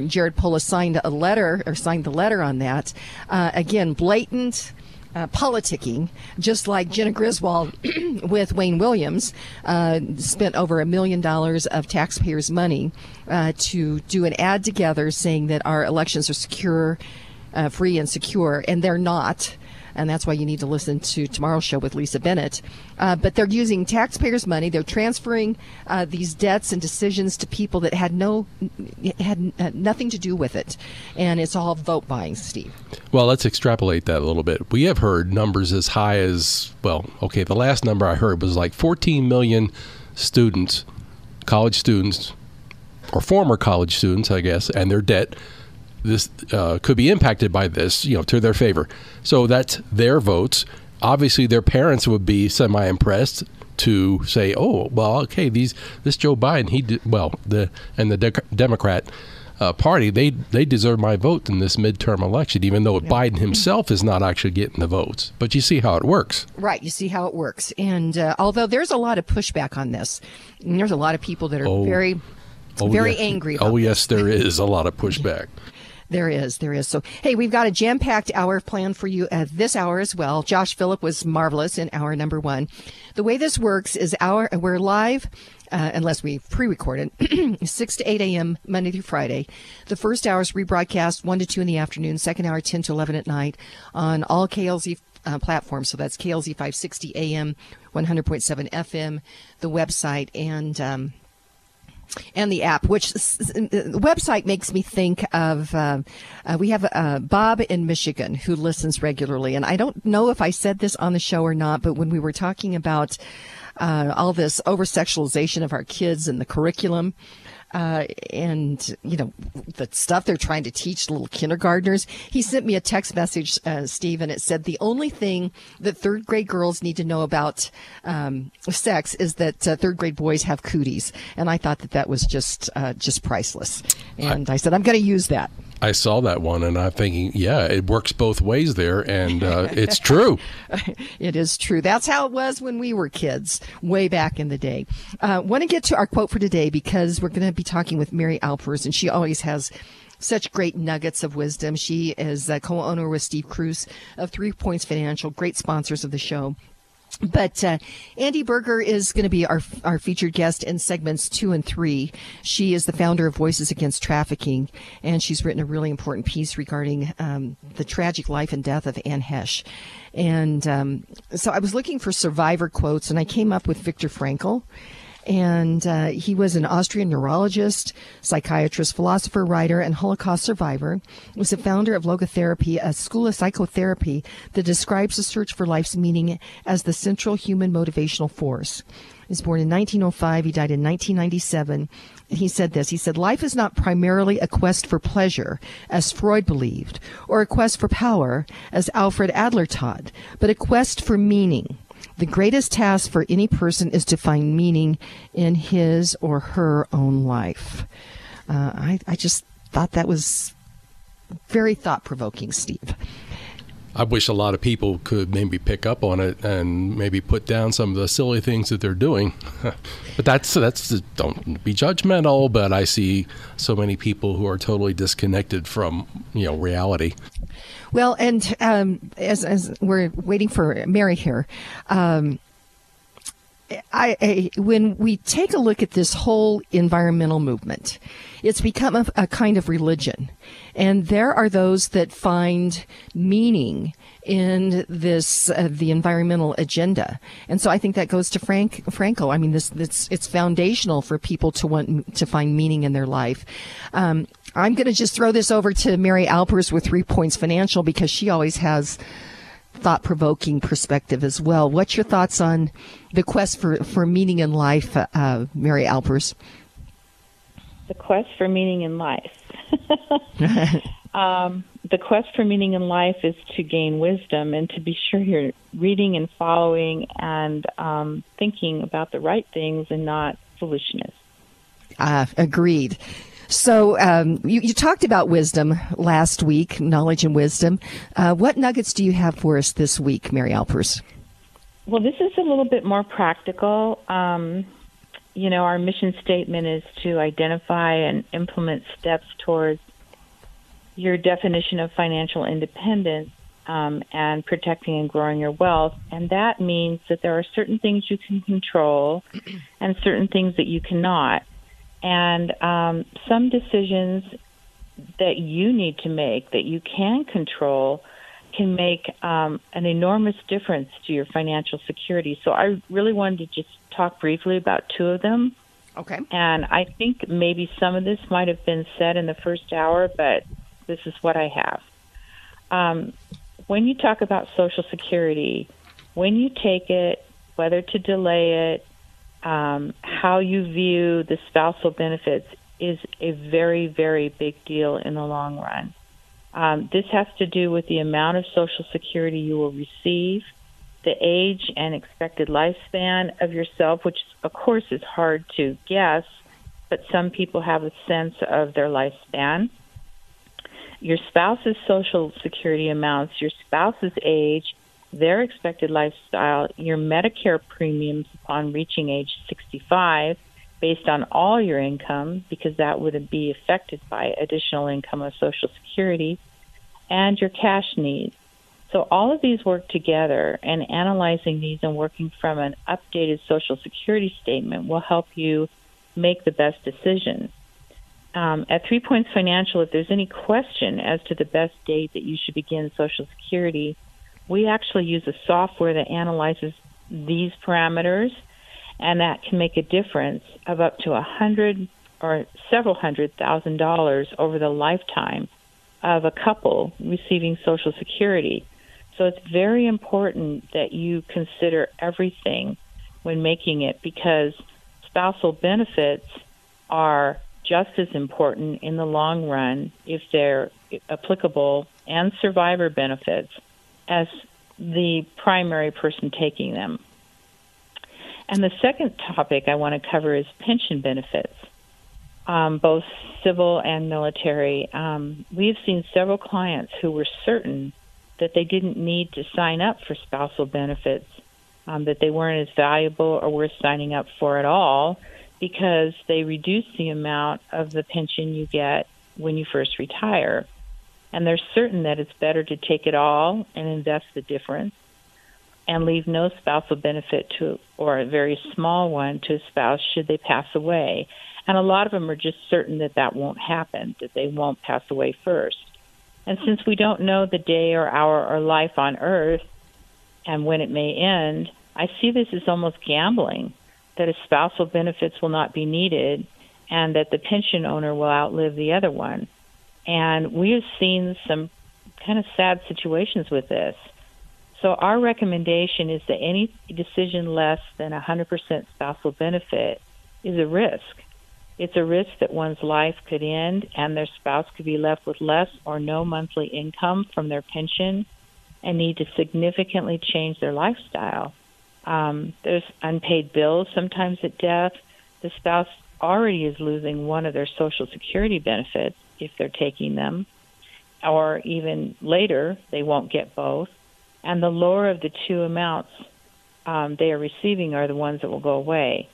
Jared Polis signed a letter or signed the letter on that. Uh, again, blatant uh, politicking, just like Jena Griswold (clears throat) with Wayne Williams uh, spent over a million dollars of taxpayers' money uh, to do an ad together saying that our elections are secure, uh, free, and secure, and they're not and that's why you need to listen to tomorrow's show with Lisa Bennett. Uh, but they're using taxpayers' money. They're transferring uh, these debts and decisions to people that had no had uh, nothing to do with it, and it's all vote buying, Steve. Well, let's extrapolate that a little bit. We have heard numbers as high as well. Okay, the last number I heard was like 14 million students, college students, or former college students, I guess, and their debt this uh, could be impacted by this, you know, to their favor. So that's their votes. Obviously, their parents would be semi-impressed to say, "Oh, well, okay, these this Joe Biden, he did well, the and the de- Democrat." Uh, party, they they deserve my vote in this midterm election, even though yeah. Biden himself is not actually getting the votes. But you see how it works, right? You see how it works, and uh, although there's a lot of pushback on this, there's a lot of people that are oh. very, oh, very yeah. angry. oh yes, there is a lot of pushback. (laughs) There is, there is. So, hey, we've got a jam packed hour planned for you at this hour as well. Josh Phillipp was marvelous in hour number one. The way this works is our, we're live. Uh, unless we pre-recorded, (clears throat) 6 to 8 a.m. Monday through Friday. The first hour is rebroadcast 1 to 2 in the afternoon, second hour 10 to 11 at night on all KLZ uh, platforms. So that's KLZ 560 AM, 100.7 FM, the website, and um, and the app, which the website makes me think of. Uh, uh, we have uh, Bob in Michigan who listens regularly, and I don't know if I said this on the show or not, but when we were talking about uh, all this over sexualization of our kids and the curriculum, uh, and you know the stuff they're trying to teach little kindergartners. He sent me a text message, uh, Steve, and it said the only thing that third grade girls need to know about um, sex is that uh, third grade boys have cooties, and I thought that that was just uh, just priceless. And I, I said I'm going to use that. I saw that one and I'm thinking, yeah, it works both ways there, and uh, it's true. (laughs) it is true. That's how it was when we were kids, way back in the day. Uh, Want to get to our quote for today because we're going to be talking with Mary Alpers, and she always has such great nuggets of wisdom. She is a co-owner with Steve Cruz of Three Points Financial, great sponsors of the show. But uh, Andi Beurger is going to be our our featured guest in segments two and three. She is the founder of Voices Against Trafficking, and she's written a really important piece regarding um, the tragic life and death of Anne Heche. And um, so I was looking for survivor quotes, and I came up with Viktor Frankl and uh, he was an Austrian neurologist, psychiatrist, philosopher, writer, and Holocaust survivor. He was the founder of Logotherapy, a school of psychotherapy that describes the search for life's meaning as the central human motivational force. He was born in 1905. He died in 1997. he said this. He said, Life is not primarily a quest for pleasure, as Freud believed, or a quest for power, as Alfred Adler taught, but a quest for meaning. The greatest task for any person is to find meaning in his or her own life. Uh, I, I just thought that was very thought provoking, Steve. I wish a lot of people could maybe pick up on it and maybe put down some of the silly things that they're doing. (laughs) but that's that's don't be judgmental. But I see so many people who are totally disconnected from you know reality. Well, and um, as as we're waiting for Mary here. Um, I, I, when we take a look at this whole environmental movement, it's become a, a kind of religion. And there are those that find meaning in this uh, the environmental agenda. And so I think that goes to Frank Frankl. I mean, this it's it's foundational for people to want to find meaning in their life. Um, I'm going to just throw this over to Mary Alpers with Three Points Financial because she always has thought provoking perspective as well. What's your thoughts on the quest for, for meaning in life, uh, Mary Alpers? The quest for meaning in life. (laughs) um, the quest for meaning in life is to gain wisdom and to be sure you're reading and following and um, thinking about the right things and not foolishness. Uh, agreed. So um, you, you, talked about wisdom last week, knowledge and wisdom. Uh, what nuggets do you have for us this week, Mary Alpers? Well, this is a little bit more practical. Um, you know, our mission statement is to identify and implement steps towards your definition of financial independence. um, and protecting and growing your wealth. And that means that there are certain things you can control (clears throat) and certain things that you cannot. And um, some decisions that you need to make that you can control can make um, an enormous difference to your financial security. So I really wanted to just talk briefly about two of them. Okay. And I think maybe some of this might have been said in the first hour, but this is what I have. Um, when you talk about Social Security, when you take it, whether to delay it, um, how you view the spousal benefits is a very, very big deal in the long run. Um, this has to do with the amount of Social Security you will receive, the age and expected lifespan of yourself, which of course is hard to guess, but some people have a sense of their lifespan. Your spouse's Social Security amounts, your spouse's age, their expected lifestyle, your Medicare premiums upon reaching age 65, based on all your income, because that would be affected by additional income of Social Security, and your cash needs. So all of these work together, and analyzing these and working from an updated Social Security statement will help you make the best decision. Um, at Three Points Financial, if there's any question as to the best date that you should begin Social Security, we actually use a software that analyzes these parameters, and that can make a difference of up to a hundred or several hundred thousand dollars over the lifetime of a couple receiving Social Security. So it's very important that you consider everything when making it because spousal benefits are just as important in the long run if they're applicable and survivor benefits as the primary person taking them. And the second topic I want to cover is pension benefits, um, both civil and military. Um, we've seen several clients who were certain that they didn't need to sign up for spousal benefits, um, that they weren't as valuable or worth signing up for at all because they reduce the amount of the pension you get when you first retire. And they're certain that it's better to take it all and invest the difference and leave no spousal benefit to or a very small one to a spouse should they pass away. And a lot of them are just certain that that won't happen, that they won't pass away first. And since we don't know the day or hour or life on earth and when it may end, I see this as almost gambling that a spousal benefits will not be needed and that the pension owner will outlive the other one. And we have seen some kind of sad situations with this. So our recommendation is that any decision less than 100% spousal benefit is a risk. It's a risk that one's life could end and their spouse could be left with less or no monthly income from their pension and need to significantly change their lifestyle. Um, there's unpaid bills sometimes at death. The spouse already is losing one of their Social Security benefits if they're taking them, or even later, they won't get both. And the lower of the two amounts um, they are receiving are the ones that will go away.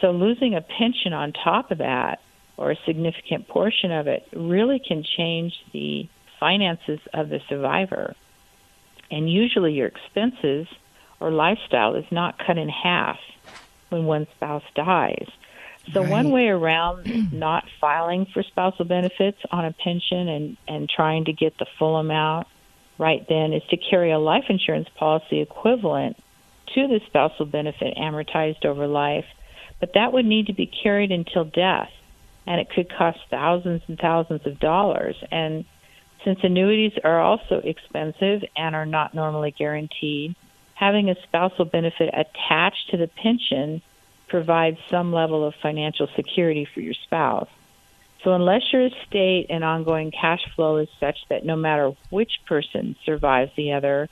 So losing a pension on top of that, or a significant portion of it, really can change the finances of the survivor. And usually your expenses or lifestyle is not cut in half when one spouse dies. So right. one way around (clears throat) not filing for spousal benefits on a pension and, and trying to get the full amount right then is to carry a life insurance policy equivalent to the spousal benefit amortized over life but that would need to be carried until death, and it could cost thousands and thousands of dollars. And since annuities are also expensive and are not normally guaranteed, having a spousal benefit attached to the pension provides some level of financial security for your spouse. So, unless your estate and ongoing cash flow is such that no matter which person survives the other,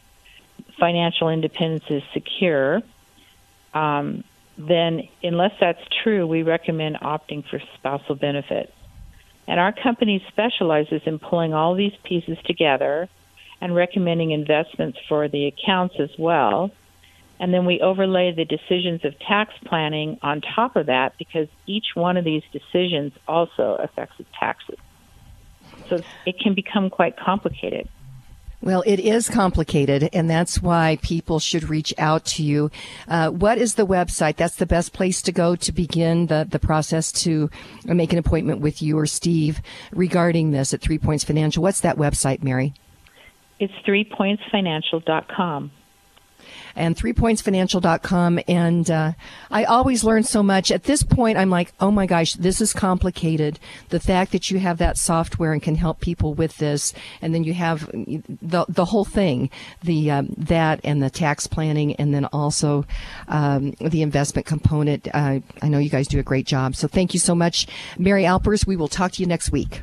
financial independence is secure, um, then unless that's true, we recommend opting for spousal benefits. And our company specializes in pulling all these pieces together and recommending investments for the accounts as well. And then we overlay the decisions of tax planning on top of that because each one of these decisions also affects the taxes. So it can become quite complicated. Well, it is complicated, and that's why people should reach out to you. Uh, what is the website? That's the best place to go to begin the, the process to make an appointment with you or Steve regarding this at Three Points Financial. What's that website, Mary? It's threepointsfinancial.com and threepointsfinancial.com. And uh, I always learn so much. At this point, I'm like, oh my gosh, this is complicated. The fact that you have that software and can help people with this, and then you have the the whole thing, the um, that and the tax planning, and then also um, the investment component. Uh, I know you guys do a great job. So thank you so much, Mary Alpers. We will talk to you next week.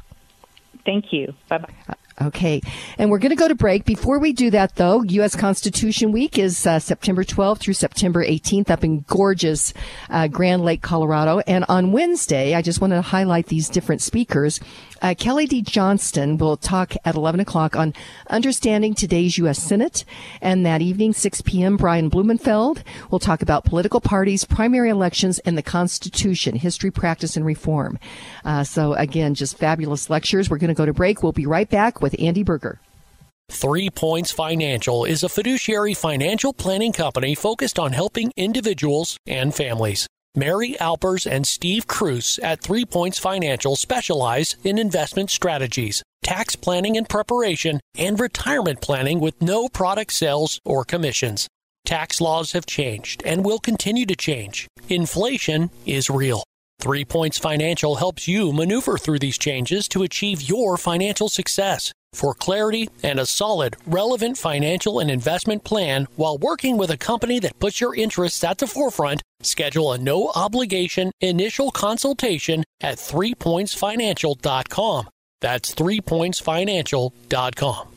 Thank you. Bye bye. Okay. And we're going to go to break. Before we do that, though, U.S. Constitution Week is uh, September 12th through September 18th up in gorgeous uh, Grand Lake, Colorado. And on Wednesday, I just wanted to highlight these different speakers. Uh, Kelly D. Johnston will talk at 11 o'clock on understanding today's U.S. Senate. And that evening, 6 p.m., Brian Blumenfeld will talk about political parties, primary elections, and the Constitution, history, practice, and reform. Uh, so again, just fabulous lectures. We're going to go to break. We'll be right back with Andi Beurger. Three Points Financial is a fiduciary financial planning company focused on helping individuals and families. Mary Alpers and Steve Cruz at Three Points Financial specialize in investment strategies, tax planning and preparation, and retirement planning with no product sales or commissions. Tax laws have changed and will continue to change. Inflation is real. Three Points Financial helps you maneuver through these changes to achieve your financial success. For clarity and a solid, relevant financial and investment plan while working with a company that puts your interests at the forefront, schedule a no obligation initial consultation at threepointsfinancial.com. That's threepointsfinancial.com.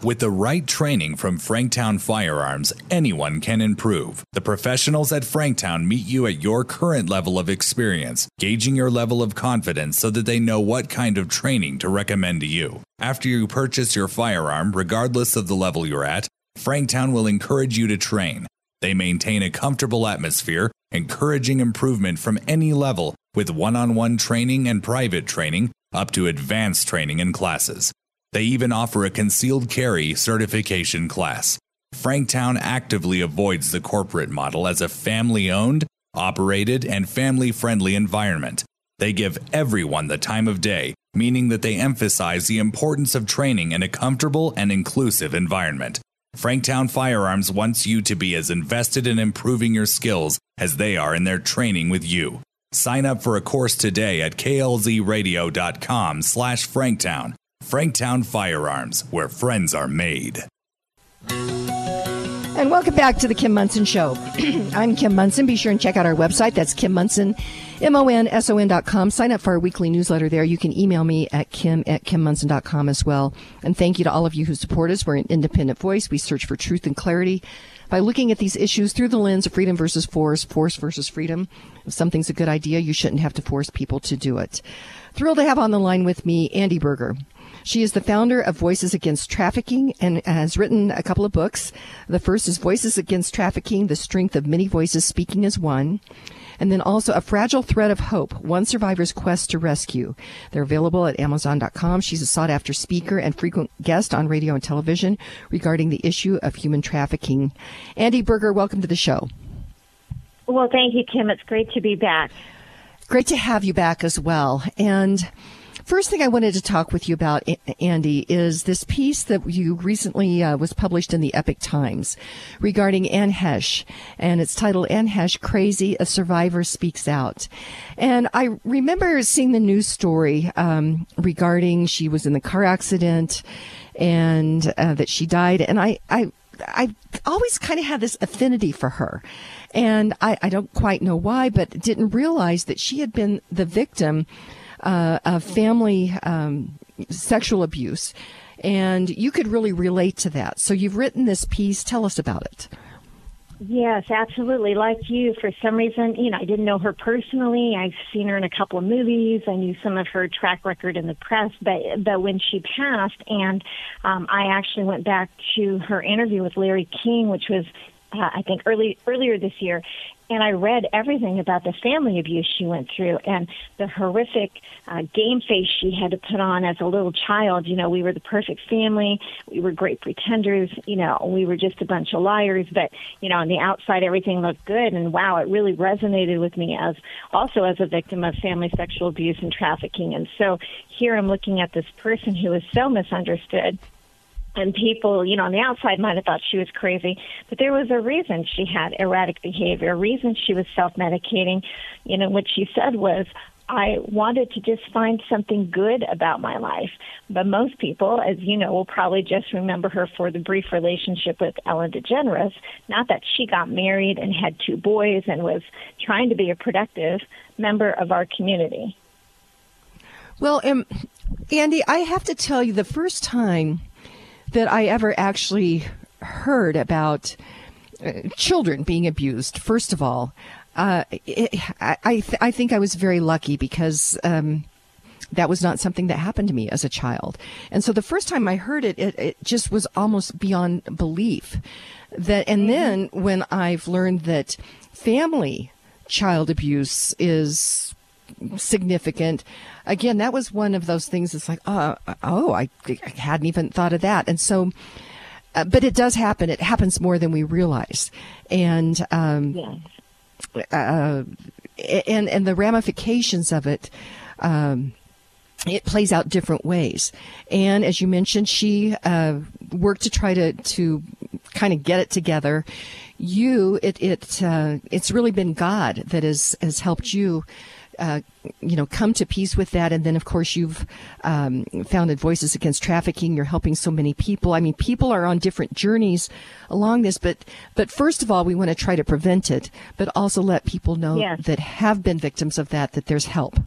With the right training from Franktown Firearms, anyone can improve. The professionals at Franktown meet you at your current level of experience, gauging your level of confidence so that they know what kind of training to recommend to you. After you purchase your firearm, regardless of the level you're at, Franktown will encourage you to train. They maintain a comfortable atmosphere, encouraging improvement from any level with one on one training and private training up to advanced training and classes. They even offer a concealed carry certification class. Franktown actively avoids the corporate model as a family owned, operated, and family friendly environment. They give everyone the time of day, meaning that they emphasize the importance of training in a comfortable and inclusive environment. Franktown Firearms wants you to be as invested in improving your skills as they are in their training with you. Sign up for a course today at klzradio.com slash franktown Franktown Firearms, where friends are made. And welcome back to the Kim Monson Show. (clears throat) I'm Kim Monson. Be sure and check out our website. That's Kim Monson, M-O-N-S-O-N dot com. Sign up for our weekly newsletter there. You can email me at kim at kimmonson.com as well. And thank you to all of you who support us. We're an independent voice. We search for truth and clarity by looking at these issues through the lens of freedom versus force, force versus freedom. If something's a good idea, you shouldn't have to force people to do it. Thrilled to have on the line with me Andi Beurger. She is the founder of Voices Against Trafficking and has written a couple of books. The first is Voices Against Trafficking, The Strength of Many Voices Speaking as One. And then also A Fragile Thread of Hope, One Survivor's Quest to Rescue. They're available at Amazon.com. She's a sought after speaker and frequent guest on radio and television regarding the issue of human trafficking. Andi Beurger, welcome to the show. Well, thank you, Kim. It's great to be back. Great to have you back as well. And First thing I wanted to talk with you about, Andi, is this piece that you recently uh, was published in the Epoch Times regarding Anne Heche, and it's titled "Anne Heche Crazy: A Survivor Speaks Out." And I remember seeing the news story um, regarding she was in the car accident and uh, that she died, and I, I I always kind of had this affinity for her. And I, I, don't quite know why, but didn't realize that she had been the victim uh, of family um, sexual abuse. And you could really relate to that. So you've written this piece. Tell us about it. Yes, absolutely. Like you, for some reason, you know, I didn't know her personally. I've seen her in a couple of movies. I knew some of her track record in the press, but but when she passed, and um, I actually went back to her interview with Larry King, which was uh, I think early earlier this year, and I read everything about the family abuse she went through and the horrific uh, game face she had to put on as a little child. You know, we were the perfect family. We were great pretenders. You know, we were just a bunch of liars. But you know, on the outside, everything looked good. And wow, it really resonated with me as also as a victim of family sexual abuse and trafficking. And so here I'm looking at this person who is so misunderstood and people, you know, on the outside might have thought she was crazy, but there was a reason she had erratic behavior, a reason she was self-medicating. You know, what she said was, I wanted to just find something good about my life. But most people, as you know, will probably just remember her for the brief relationship with Ellen DeGeneres. Not that she got married and had two boys and was trying to be a productive member of our community. Well, um, Andi, I have to tell you, the first time that I ever actually heard about uh, children being abused. First of all, uh, it, I I, th- I, think I was very lucky because. Um, that was not something that happened to me as a child. And so the first time I heard it, it, it just was almost beyond belief. That, and mm-hmm. then when I've learned that family child abuse is significant. Again, that was one of those things. It's like, oh, oh, I, I hadn't even thought of that. And so, uh, but it does happen. It happens more than we realize. And, um, yes. uh, and, and the ramifications of it, um, it plays out different ways. And as you mentioned, she uh, worked to try to to kind of get it together. You, it it uh, it's really been God that has has helped you uh, you know, come to peace with that. And then, of course, you've um, founded Voices Against Trafficking. You're helping so many people. I mean, people are on different journeys along this, but but first of all, we want to try to prevent it, but also let people know yes. that have been victims of that that there's help.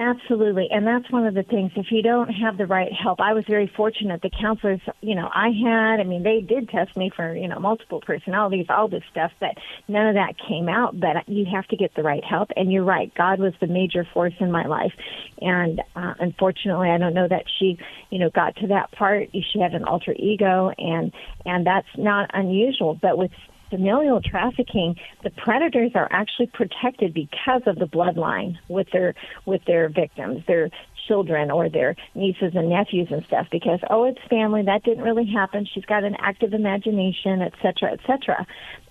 Absolutely. And that's one of the things. If you don't have the right help, I was very fortunate. The counselors, you know, I had, I mean, they did test me for, you know, multiple personalities, all this stuff, but none of that came out. But you have to get the right help. And you're right. God was the major force in my life. And uh, unfortunately, I don't know that she, you know, got to that part. She had an alter ego and, and that's not unusual. But with familial trafficking, the predators are actually protected because of the bloodline with their with their victims, their children or their nieces and nephews and stuff. Because oh, it's family. That didn't really happen. She's got an active imagination, et cetera, et cetera.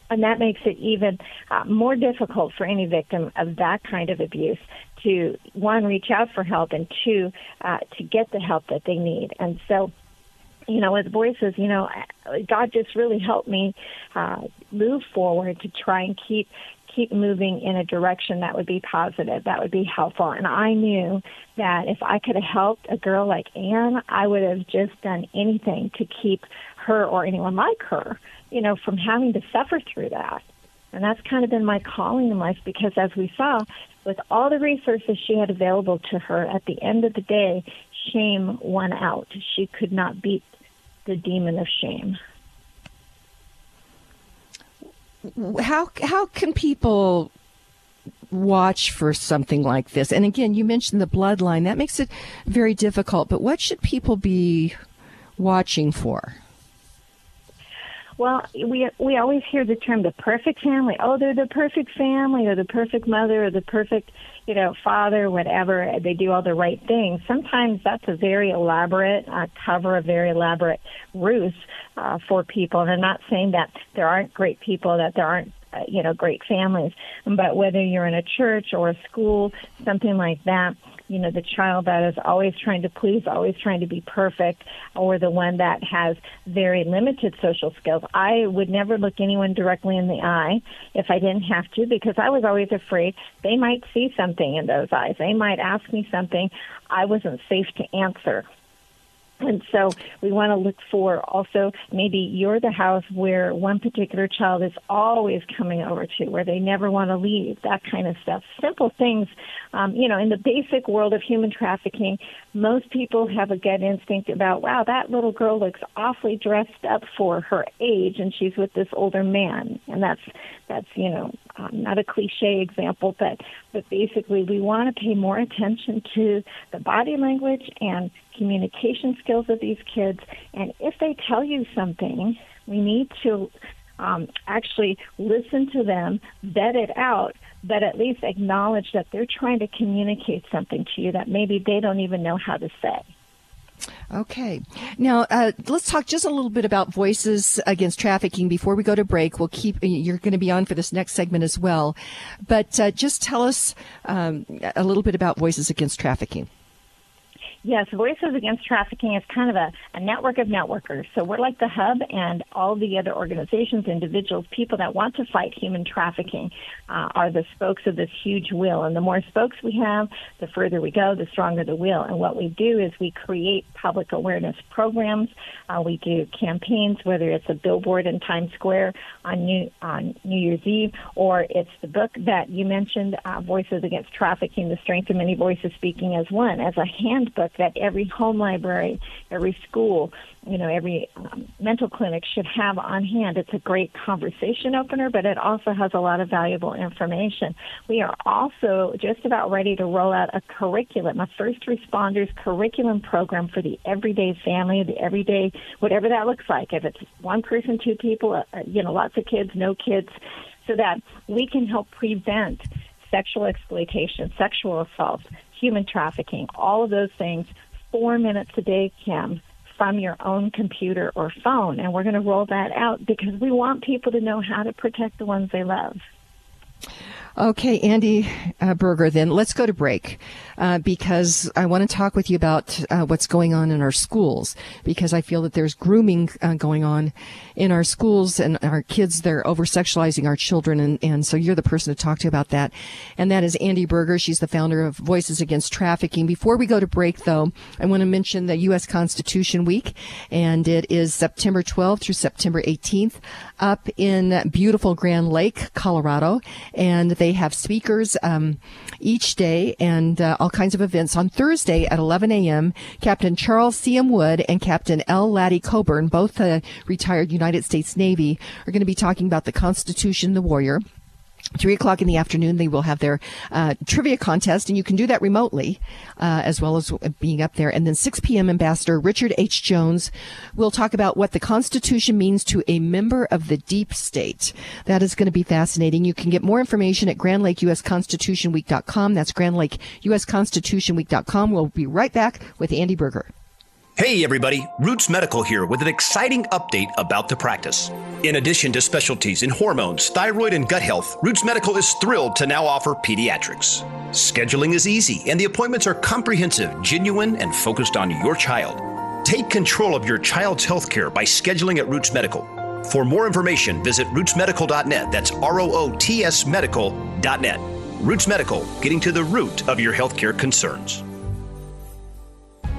And that makes it even uh, more difficult for any victim of that kind of abuse to one reach out for help and two uh, to get the help that they need. And so you know, with voices, you know, God just really helped me uh, move forward to try and keep keep moving in a direction that would be positive, that would be helpful. And I knew that if I could have helped a girl like Anne, I would have just done anything to keep her or anyone like her, you know, from having to suffer through that. And that's kind of been my calling in life because as we saw, with all the resources she had available to her, at the end of the day, shame won out. She could not beat the demon of shame. How how can people watch for something like this? And again, you mentioned the bloodline. That makes it very difficult. But what should people be watching for? Well, we we always hear the term the perfect family. Oh, they're the perfect family, or the perfect mother, or the perfect you know, father, whatever, they do all the right things. Sometimes that's a very elaborate uh, cover, a very elaborate ruse uh, for people. And I'm not saying that there aren't great people, that there aren't uh, you know great families but whether you're in a church or a school something like that you know the child that is always trying to please always trying to be perfect or the one that has very limited social skills i would never look anyone directly in the eye if i didn't have to because i was always afraid they might see something in those eyes. They might ask me something i wasn't safe to answer And so we want to look for also maybe you're the house where one particular child is always coming over to, where they never want to leave, that kind of stuff. Simple things. Um, you know, in the basic world of human trafficking, most people have a gut instinct about, wow, that little girl looks awfully dressed up for her age, and she's with this older man. And that's, that's you know, um, not a cliche example, but, but basically we want to pay more attention to the body language and communication skills of these kids. And if they tell you something, we need to um, actually listen to them, vet it out, but at least acknowledge that they're trying to communicate something to you that maybe they don't even know how to say. Okay. Now, uh, let's talk just a little bit about voices against trafficking before we go to break. We'll keep, you're going to be on for this next segment as well. But uh, just tell us um, a little bit about voices against trafficking. Yes, Voices Against Trafficking is kind of a, a network of networkers. So we're like the hub, and all the other organizations, individuals, people that want to fight human trafficking uh, are the spokes of this huge wheel. And the more spokes we have, the further we go, the stronger the wheel. And what we do is we create public awareness programs. Uh, we do campaigns, whether it's a billboard in Times Square on New on New Year's Eve, or it's the book that you mentioned, uh, Voices Against Trafficking: The Strength of Many Voices Speaking as One, as a handbook that every home library, every school, you know, every um, mental clinic should have on hand. It's a great conversation opener, but it also has a lot of valuable information. We are also just about ready to roll out a curriculum, a first responders curriculum program for the everyday family, the everyday, whatever that looks like. If it's one person, two people, uh, uh you know, lots of kids, no kids, so that we can help prevent sexual exploitation, sexual assault, human trafficking, all of those things, four minutes a day, Kim, from your own computer or phone. And we're going to roll that out because we want people to know how to protect the ones they love. Okay, Andi uh, Beurger, then let's go to break uh, because I want to talk with you about uh, what's going on in our schools because I feel that there's grooming uh, going on in our schools and our kids, they're over sexualizing our children. And, and so you're the person to talk to about that. And that is Andi Beurger. She's the founder of Voices Against Trafficking. Before we go to break, though, I want to mention the U.S. Constitution Week, and it is September 12th through September 18th up in beautiful Grand Lake, Colorado. And they have speakers um, each day and uh, all kinds of events. On Thursday at 11 a.m., Captain Charles C.M. Wood and Captain L. Laddie Coburn, both uh, retired United States Navy, are going to be talking about the Constitution, the Warrior. Three o'clock in the afternoon, they will have their uh, trivia contest, and you can do that remotely uh, as well as being up there. And then 6 p.m., Ambassador Richard H. Jones will talk about what the Constitution means to a member of the deep state. That is going to be fascinating. You can get more information at GrandLakeUSConstitutionWeek.com. That's GrandLakeUSConstitutionWeek.com. We'll be right back with Andi Beurger. Hey everybody, Roots Medical here with an exciting update about the practice. In addition to specialties in hormones, thyroid, and gut health, Roots Medical is thrilled to now offer pediatrics. Scheduling is easy and the appointments are comprehensive, genuine, and focused on your child. Take control of your child's health care by scheduling at Roots Medical. For more information, visit rootsmedical.net. That's R O O T S medical.net. Roots Medical, getting to the root of your healthcare concerns.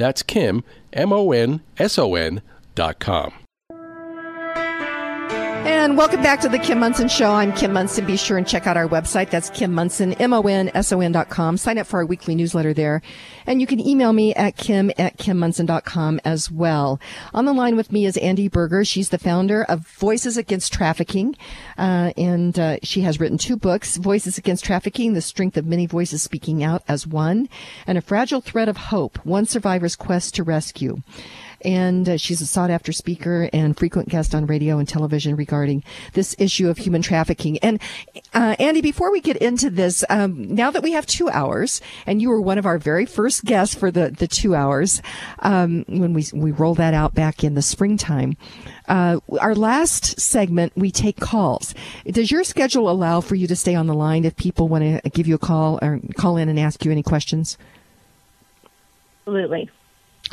That's Kim, M O N S O N dot com. And welcome back to the Kim Monson Show. I'm Kim Monson. Be sure and check out our website. That's Kim Monson, M-O-N-S-O-N dot com. Sign up for our weekly newsletter there. And you can email me at kim at kimmonson.com as well. On the line with me is Andi Beurger. She's the founder of Voices Against Trafficking. Uh, and uh, she has written two books, Voices Against Trafficking, The Strength of Many Voices Speaking Out as one, and A Fragile Thread of Hope, One Survivor's Quest to Rescue and uh, she's a sought after speaker and frequent guest on radio and television regarding this issue of human trafficking. And uh, Andi, before we get into this, um, now that we have two hours, and you were one of our very first guests for the the two hours um, when we we rolled that out back in the springtime. Uh, our last segment, we take calls. Does your schedule allow for you to stay on the line if people want to give you a call or call in and ask you any questions? Absolutely.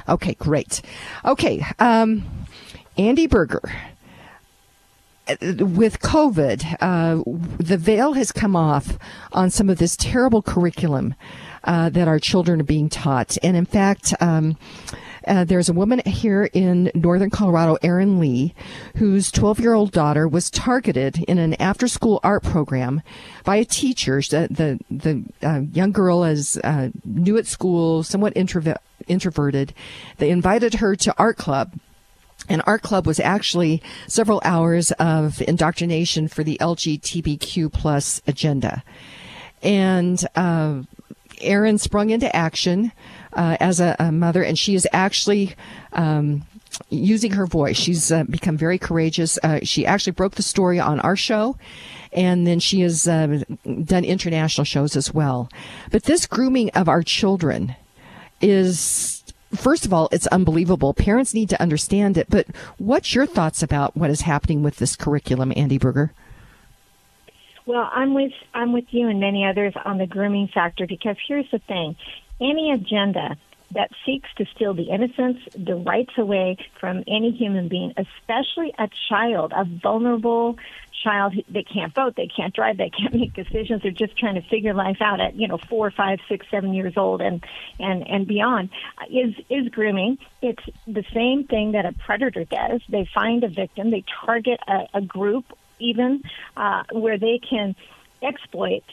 Okay, great. Okay, um, Andi Beurger. With COVID, uh, the veil has come off on some of this terrible curriculum uh, that our children are being taught. And in fact, um, uh, there's a woman here in northern Colorado, Erin Lee, whose 12 year old daughter was targeted in an after school art program by a teacher. The, the, the uh, young girl is uh, new at school, somewhat introver- introverted. They invited her to art club. And art club was actually several hours of indoctrination for the LGBTQ plus agenda. And uh, Erin sprung into action uh, as a, a, mother, and she is actually um, using her voice. She's uh, become very courageous. Uh, she actually broke the story on our show, and then she has uh, done international shows as well. But this grooming of our children is. First of all, it's unbelievable. Parents need to understand it. But what's your thoughts about what is happening with this curriculum, Andi Beurger? Well, I'm with I'm with you and many others on the grooming factor because here's the thing: any agenda that seeks to steal the innocence, the rights away from any human being, especially a child, a vulnerable child they can't vote, they can't drive, they can't (laughs) make decisions. They're just trying to figure life out at you know four, five, six, seven years old and and and beyond. Is is grooming? It's the same thing that a predator does. They find a victim, they target a, a group, even uh, where they can exploit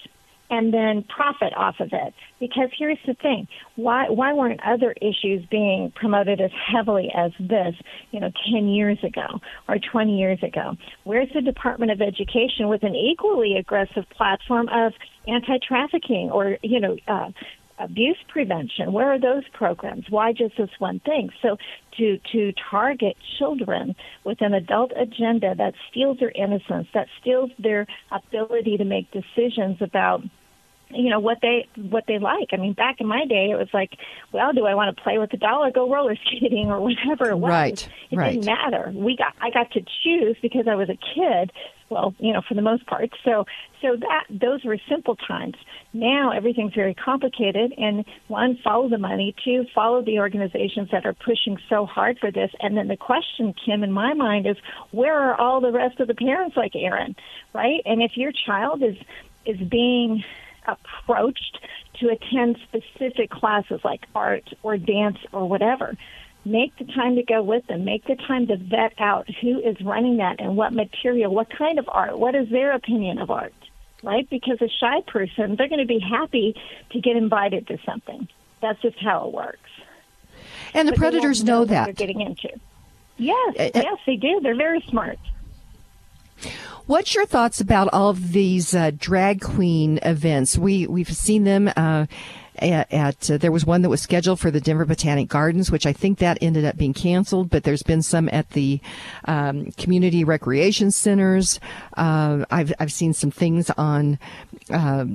and then profit off of it. Because here's the thing: why why weren't other issues being promoted as heavily as this? You know, ten years ago or twenty years ago. Where's the Department of Education with an equally aggressive platform of anti-trafficking or you know? Uh, abuse prevention where are those programs why just this one thing so to to target children with an adult agenda that steals their innocence that steals their ability to make decisions about you know what they what they like. I mean, back in my day, it was like, well, do I want to play with the doll or go roller skating or (laughs) whatever it was? Right. It right. didn't matter. We got I got to choose because I was a kid. Well, you know, for the most part. So so that those were simple times. Now everything's very complicated. And one, follow the money. Two, follow the organizations that are pushing so hard for this. And then the question, Kim, in my mind, is where are all the rest of the parents like Erin, right? And if your child is is being approached to attend specific classes like art or dance or whatever. Make the time to go with them. Make the time to vet out who is running that and what material, what kind of art, what is their opinion of art, right? Because a shy person, they're going to be happy to get invited to something. That's just how it works. And the but predators know, know that. they're getting into. Yes, Uh, yes, they do. They're very smart. What's your thoughts about all of these uh, drag queen events? We we've seen them uh, at, at uh, there was one that was scheduled for the Denver Botanic Gardens, which I think that ended up being canceled. But there's been some at the um, community recreation centers. Uh, I've I've seen some things on uh,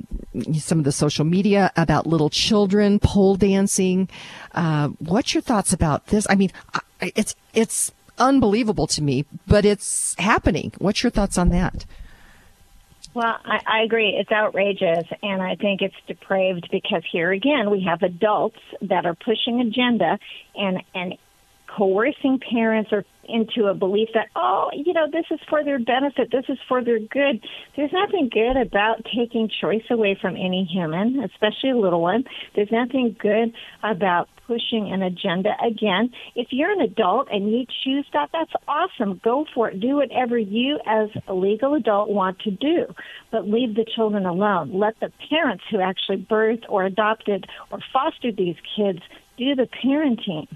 some of the social media about little children pole dancing. Uh, what's your thoughts about this? I mean, it's it's unbelievable to me, but it's happening. What's your thoughts on that? Well, I, I agree. It's outrageous, and I think it's depraved because here again we have adults that are pushing agenda and and coercing parents or into a belief that oh you know this is for their benefit. This is for their good. There's nothing good about taking choice away from any human especially a little one. There's nothing good about pushing an agenda. Again, if you're an adult and you choose that, that's awesome. Go for it. Do whatever you, as a legal adult, want to do, but leave the children alone. Let the parents who actually birthed or adopted or fostered these kids do the parenting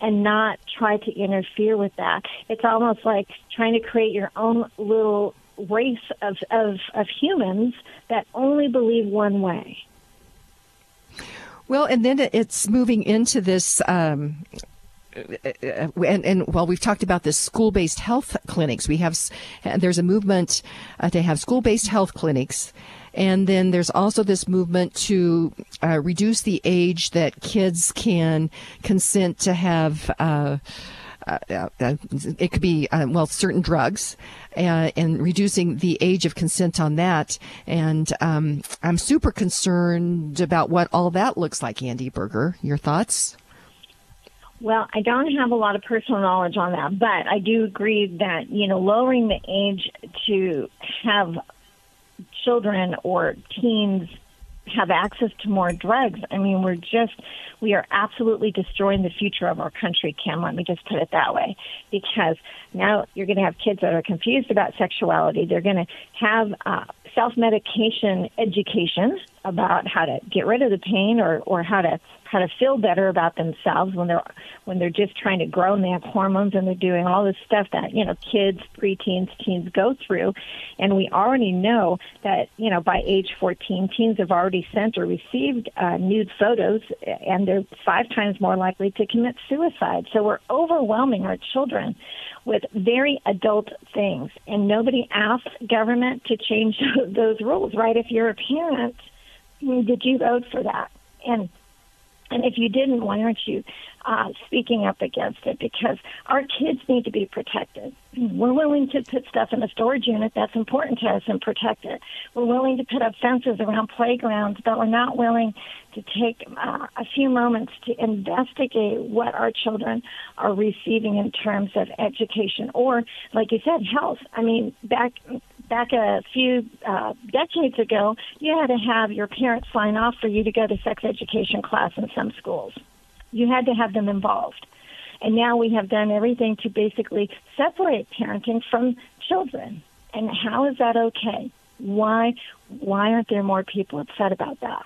and not try to interfere with that. It's almost like trying to create your own little race of, of, of humans that only believe one way. Well, and then it's moving into this. Um, and, and well, we've talked about this school-based health clinics. We have there's a movement uh, to have school-based health clinics, and then there's also this movement to uh, reduce the age that kids can consent to have. Uh, uh, uh, it could be uh, well certain drugs uh, and reducing the age of consent on that. And um, i'm super concerned about what all that looks like andi beurger. Your thoughts? Well, I don't have a lot of personal knowledge on that, but I do agree that, you know, lowering the age to have children or teens have access to more drugs. I mean, we're just, we are absolutely destroying the future of our country, Kim. Let me just put it that way. Because now you're going to have kids that are confused about sexuality. They're going to have uh, self medication education about how to get rid of the pain or, or how to how to feel better about themselves when they're when they're just trying to grow and they have hormones and they're doing all this stuff that you know kids preteens teens go through. And we already know that you know by age 14 teens have already sent or received uh, nude photos and they're five times more likely to commit suicide. So we're overwhelming our children with very adult things. And nobody asks government to change (laughs) those rules right if you're a parent did you vote for that and and if you didn't, why aren't you uh, speaking up against it? Because our kids need to be protected. We're willing to put stuff in a storage unit that's important to us and protect it. We're willing to put up fences around playgrounds, but we're not willing to take uh, a few moments to investigate what our children are receiving in terms of education or, like you said, health. I mean, back back a few uh, decades ago, you had to have your parents sign off for you to go to sex education class in some schools. You had to have them involved. And now we have done everything to basically separate parenting from children. And how is that okay? Why why aren't there more people upset about that?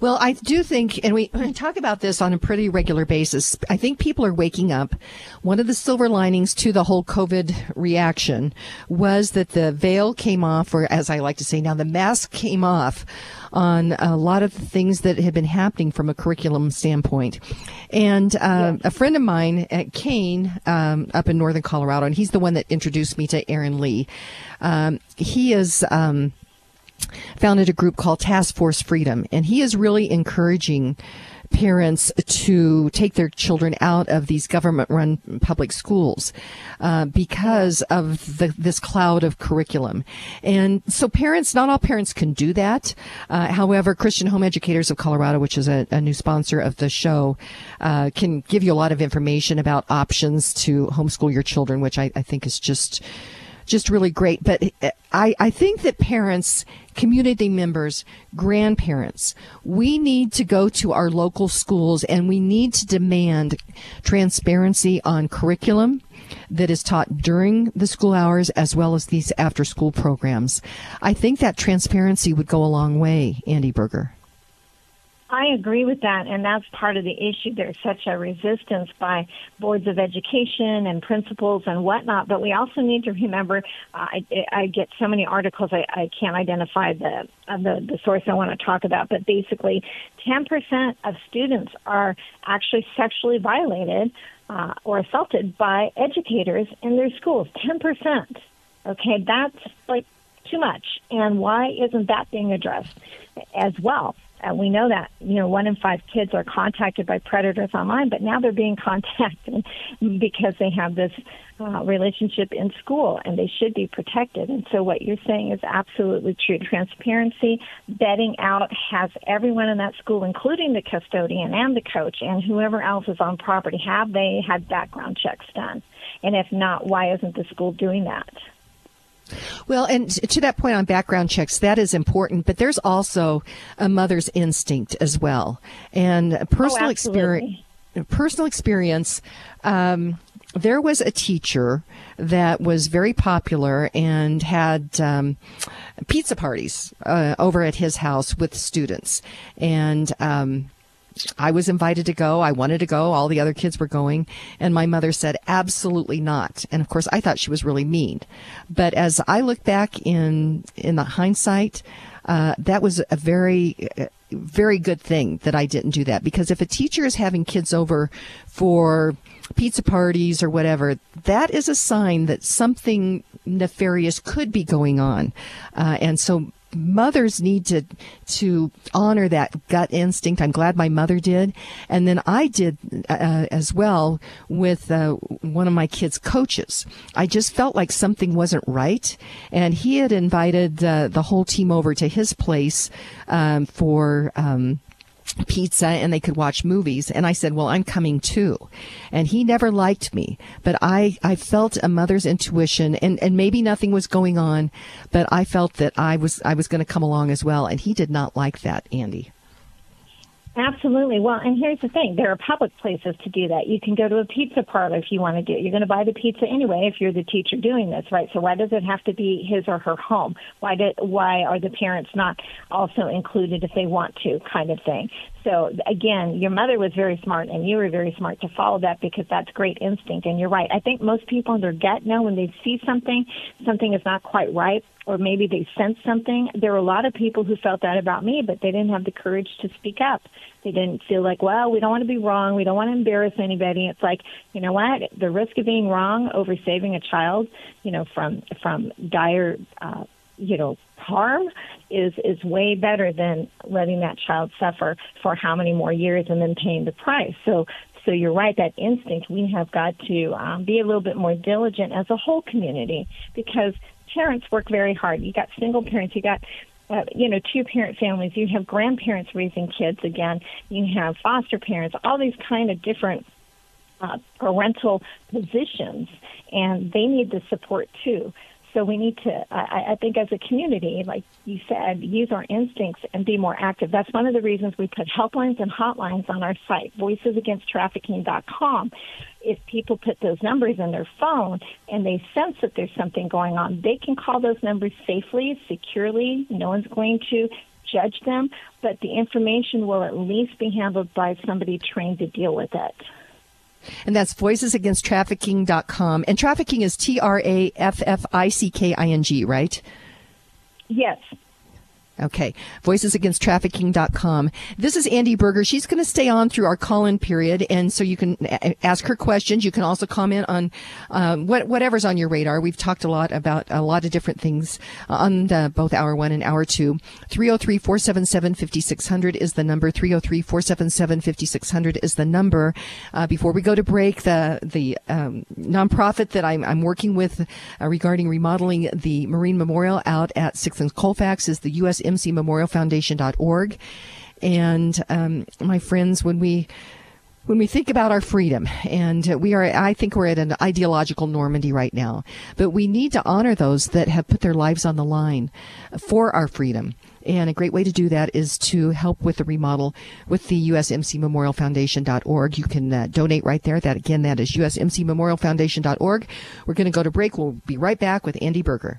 Well, I do think, and we talk about this on a pretty regular basis. I think people are waking up. One of the silver linings to the whole COVID reaction was that the veil came off, or as I like to say now, the mask came off on a lot of the things that had been happening from a curriculum standpoint. And uh, a friend of mine at Kane um, up in northern Colorado, and he's the one that introduced me to Aaron Lee. Um, he is. Um, founded a group called Task Force Freedom, and he is really encouraging parents to take their children out of these government run public schools uh, because of the, this cloud of curriculum. And so parents, not all parents can do that. Uh, however, Christian Home Educators of Colorado, which is a, a new sponsor of the show, uh, can give you a lot of information about options to homeschool your children, which I, I think is just just really great. But I, I think that parents, community members, grandparents, we need to go to our local schools and we need to demand transparency on curriculum that is taught during the school hours as well as these after school programs. I think that transparency would go a long way, Andi Beurger. I agree with that, and that's part of the issue. There's such a resistance by boards of education and principals and whatnot. But we also need to remember. Uh, I, I get so many articles, I, I can't identify the, uh, the the source I want to talk about. But basically, 10% of students are actually sexually violated uh, or assaulted by educators in their schools. 10%. Okay, that's like too much. And why isn't that being addressed as well? And we know that, you know, one in five kids are contacted by predators online, but now they're being (laughs) contacted because they have this uh, relationship in school and they should be protected. And so what you're saying is absolutely true. Transparency, betting out has everyone in that school, including the custodian and the coach and whoever else is on property, have they had background checks done? And if not, why isn't the school doing that? Well, and to that point on background checks, that is important, but there's also a mother's instinct as well, and personal oh, experience. Personal experience. Um, there was a teacher that was very popular and had um, pizza parties uh, over at his house with students, and. Um, I was invited to go. I wanted to go. All the other kids were going. And my mother said, absolutely not. And of course, I thought she was really mean. But as I look back in, in the hindsight, uh, that was a very, very good thing that I didn't do that because if a teacher is having kids over for pizza parties or whatever, that is a sign that something nefarious could be going on. Uh, and so mothers need to to honor that gut instinct. I'm glad my mother did, and then I did uh, as well with uh, one of my kids' coaches. I just felt like something wasn't right, and he had invited uh, the whole team over to his place um, for. Um, pizza and they could watch movies. And I said, well, I'm coming too. And he never liked me, but I, I felt a mother's intuition and, and maybe nothing was going on, but I felt that I was, I was going to come along as well. And he did not like that, Andi. Absolutely. Well, and here's the thing: there are public places to do that. You can go to a pizza parlor if you want to do it. You're going to buy the pizza anyway if you're the teacher doing this, right? So why does it have to be his or her home? Why did why are the parents not also included if they want to, kind of thing? So again, your mother was very smart, and you were very smart to follow that because that's great instinct. And you're right. I think most people in their gut know when they see something, something is not quite right or maybe they sense something. There were a lot of people who felt that about me, but they didn't have the courage to speak up. They didn't feel like, well, we don't want to be wrong. We don't want to embarrass anybody. It's like, you know what? The risk of being wrong over saving a child, you know, from from dire, uh, you know, harm is is way better than letting that child suffer for how many more years and then paying the price. So so you're right, that instinct, we have got to um, be a little bit more diligent as a whole community because parents work very hard. You got single parents, you got uh, you know, two parent families, you have grandparents raising kids again, you have foster parents, all these kind of different uh, parental positions, and they need the support too. So we need to, I, I think, as a community, like you said, use our instincts and be more active. That's one of the reasons we put helplines and hotlines on our site, voicesagainsttrafficking.com. If people put those numbers in their phone and they sense that there's something going on, they can call those numbers safely, securely. No one's going to judge them, but the information will at least be handled by somebody trained to deal with it. And that's voicesagainsttrafficking.com. And trafficking is T R A F F I C K I N G, right? Yes. Okay. Voicesagainsttrafficking.com. This is Andi Beurger. She's going to stay on through our call-in period, and so you can ask her questions. You can also comment on um, what, whatever's on your radar. We've talked a lot about a lot of different things on the, both hour one and hour two. 303-477-5600 is the number. 303-477-5600 is the number. Uh, before we go to break, the the um, nonprofit that I'm, I'm working with uh, regarding remodeling the Marine Memorial out at Sixth and Colfax is the U.S mcmemorialfoundation.org. And um, my friends, when we when we think about our freedom, and we are, I think we're at an ideological Normandy right now, but we need to honor those that have put their lives on the line for our freedom. And a great way to do that is to help with the remodel with the USMCMemorialFoundation.org. You can uh, donate right there. That again, that is USMCMemorialFoundation.org. We're going to go to break. We'll be right back with Andi Beurger.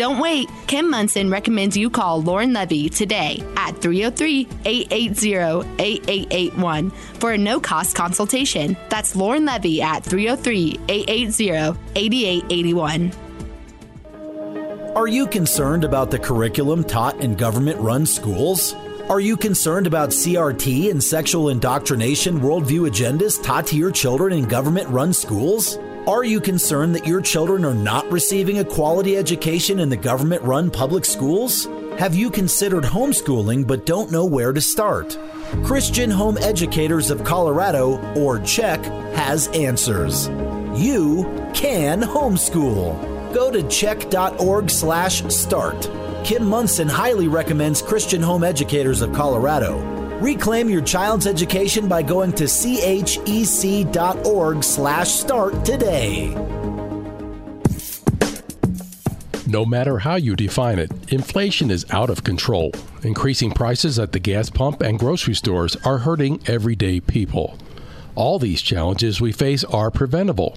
Don't wait. Kim Monson recommends you call Lauren Levy today at 303 880 8881 for a no cost consultation. That's Lauren Levy at 303 880 8881. Are you concerned about the curriculum taught in government run schools? Are you concerned about CRT and sexual indoctrination worldview agendas taught to your children in government run schools? Are you concerned that your children are not receiving a quality education in the government run public schools? Have you considered homeschooling but don't know where to start? Christian Home Educators of Colorado, or CHEC, has answers. You can homeschool. Go to chec.org/start. Kim Monson highly recommends Christian Home Educators of Colorado. Reclaim your child's education by going to chec.org/start today. No matter how you define it, inflation is out of control. Increasing prices at the gas pump and grocery stores are hurting everyday people. All these challenges we face are preventable.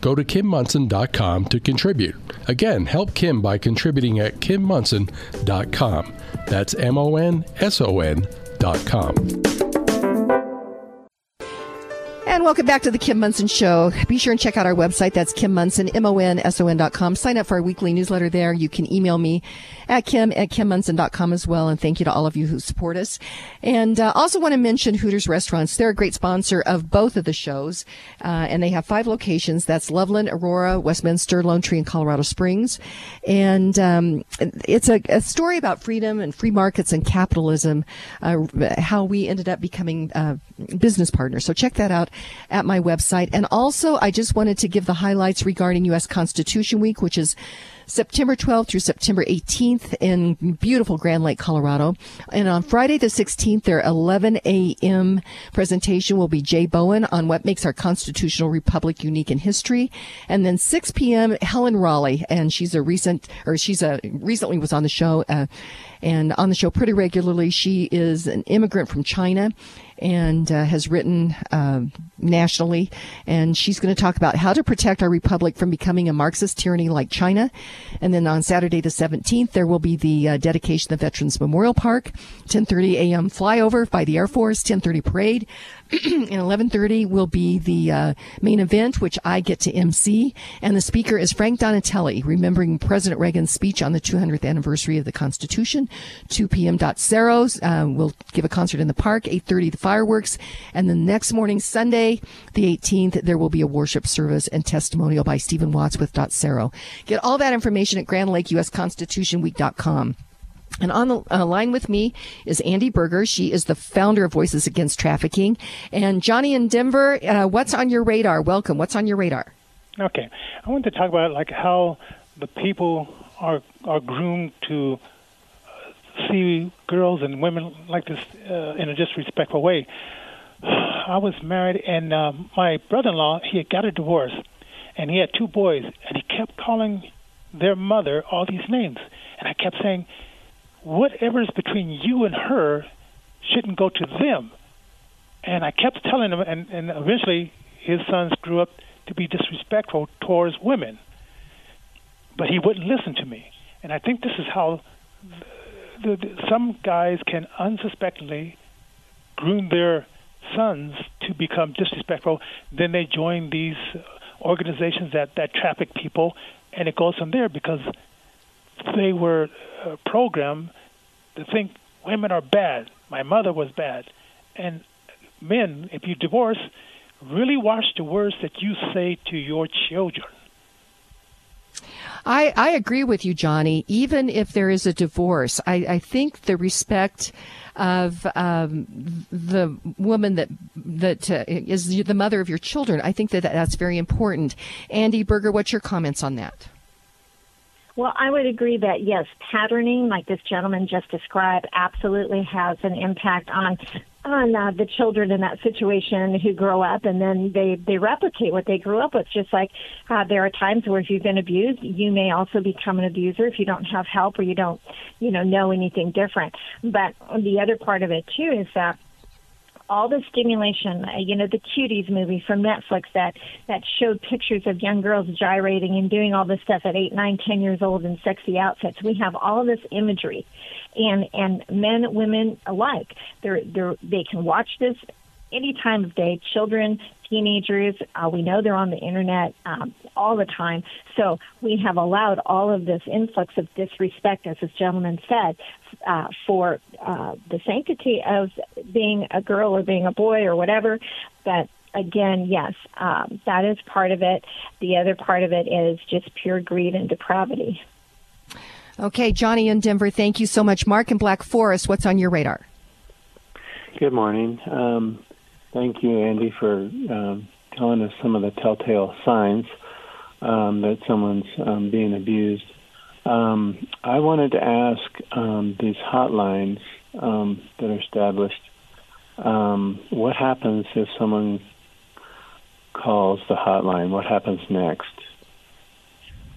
go to kimmonson.com to contribute. Again, help Kim by contributing at kimmonson.com. That's M O N S O N.com. And welcome back to the Kim Monson Show. Be sure and check out our website. That's Kim Monson, M-O-N-S-O-N dot com. Sign up for our weekly newsletter there. You can email me at Kim at KimMonson.com as well. And thank you to all of you who support us. And uh, also want to mention Hooters Restaurants. They're a great sponsor of both of the shows. Uh, and they have five locations. That's Loveland, Aurora, Westminster, Lone Tree, and Colorado Springs. And um, it's a, a, story about freedom and free markets and capitalism, uh, how we ended up becoming uh, business partners. So check that out at my website. And also, I just wanted to give the highlights regarding U.S. Constitution Week, which is September 12th through September 18th in beautiful Grand Lake, Colorado. And on Friday the 16th, their 11 a.m. presentation will be Jay Bowen on what makes our constitutional republic unique in history. And then 6 p.m. Helen Raleigh, and she's a recent, or she's a recently was on the show, uh, and on the show pretty regularly. She is an immigrant from China and uh, has written uh, nationally. And she's going to talk about how to protect our republic from becoming a Marxist tyranny like China. And then on Saturday the 17th, there will be the uh, dedication of Veterans Memorial Park, 10:30 a.m. flyover by the Air Force, 10:30 parade. (clears throat) and 11:30 will be the uh, main event, which I get to MC, and the speaker is Frank Donatelli, remembering President Reagan's speech on the 200th anniversary of the Constitution. 2 p.m. Dot Ceros uh, will give a concert in the park. 8:30 the fireworks, and the next morning, Sunday, the 18th, there will be a worship service and testimonial by Stephen Watts with Dot Cero. Get all that information at GrandLakeUSConstitutionWeek.com. And on the uh, line with me is Andi Beurger. She is the founder of Voices Against Trafficking. And Johnny in Denver, uh, what's on your radar? Welcome. What's on your radar? Okay, I want to talk about like how the people are are groomed to see girls and women like this uh, in a disrespectful way. (sighs) I was married, and uh, my brother-in-law he had got a divorce, and he had two boys, and he kept calling their mother all these names, and I kept saying whatever is between you and her shouldn't go to them. And I kept telling him, and, and eventually his sons grew up to be disrespectful towards women. But he wouldn't listen to me. And I think this is how the, the, some guys can unsuspectingly groom their sons to become disrespectful. Then they join these organizations that, that traffic people, and it goes from there because they were uh, programmed to think women are bad. My mother was bad. And men, if you divorce, really watch the words that you say to your children. I, I agree with you, Johnny. Even if there is a divorce, I, I think the respect of um, the woman that that uh, is the mother of your children, I think that that's very important. Andi Beurger, what's your comments on that? Well, I would agree that yes, patterning, like this gentleman just described, absolutely has an impact on on uh, the children in that situation who grow up and then they they replicate what they grew up with. Just like uh, there are times where if you've been abused, you may also become an abuser if you don't have help or you don't, you know, know anything different. But the other part of it too is that all the stimulation, uh, you know, the Cuties movie from Netflix that that showed pictures of young girls gyrating and doing all this stuff at eight, nine, ten years old in sexy outfits. We have all this imagery, and and men, women alike, they're they they can watch this any time of day. Children, teenagers, uh, we know they're on the internet um, all the time. So we have allowed all of this influx of disrespect, as this gentleman said, uh, for uh, the sanctity of being a girl or being a boy or whatever. But again, yes, um, that is part of it. The other part of it is just pure greed and depravity. Okay, Johnny in Denver, thank you so much. Mark in Black Forest, what's on your radar? Good morning. Um, thank you, Andi, for um, telling us some of the telltale signs um, that someone's um, being abused. Um, I wanted to ask um, these hotlines um, that are established. Um, what happens if someone calls the hotline? What happens next?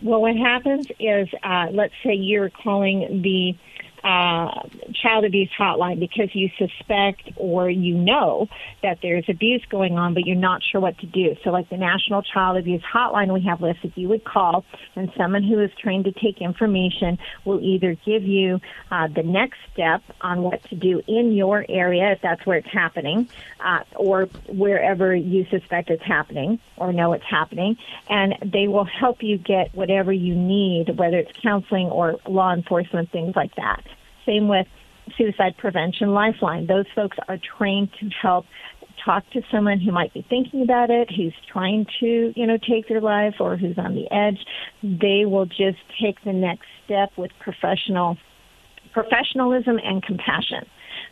Well, what happens is, uh, let's say you're calling the uh, child abuse hotline because you suspect or you know that there's abuse going on, but you're not sure what to do. So, like the National Child Abuse Hotline we have listed, you would call, and someone who is trained to take information will either give you uh, the next step on what to do in your area, if that's where it's happening, uh, or wherever you suspect it's happening or know it's happening, and they will help you get whatever you need, whether it's counseling or law enforcement, things like that. Same with Suicide Prevention Lifeline. Those folks are trained to help talk to someone who might be thinking about it, who's trying to, you know, take their life or who's on the edge. They will just take the next step with professional professionalism and compassion.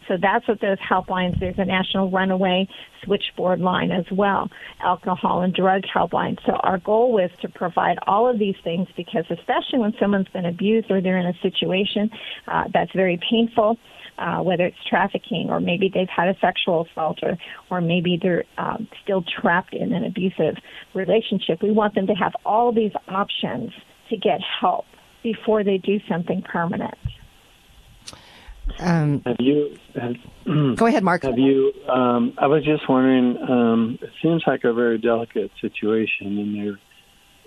So that's what those helplines. There's a national runaway switchboard line as well, alcohol and drug helpline. So our goal was to provide all of these things because, especially when someone's been abused or they're in a situation uh, that's very painful. Uh, whether it's trafficking or maybe they've had a sexual assault or, or maybe they're um, still trapped in an abusive relationship. We want them to have all these options to get help before they do something permanent. Um, have you? Have, (clears throat) go ahead, Mark. Have you? Um, I was just wondering. Um, it seems like a very delicate situation, and there,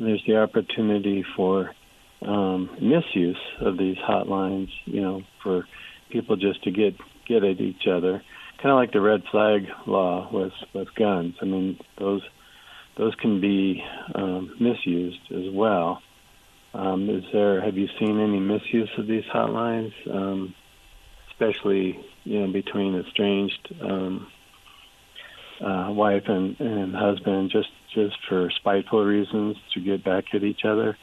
there's the opportunity for um, misuse of these hotlines. You know, for people just to get get at each other, kind of like the red flag law with with guns. I mean, those those can be um, misused as well. Um, is there? Have you seen any misuse of these hotlines? Especially you know between estranged um, uh, wife and, and husband, just just for spiteful reasons to get back at each other.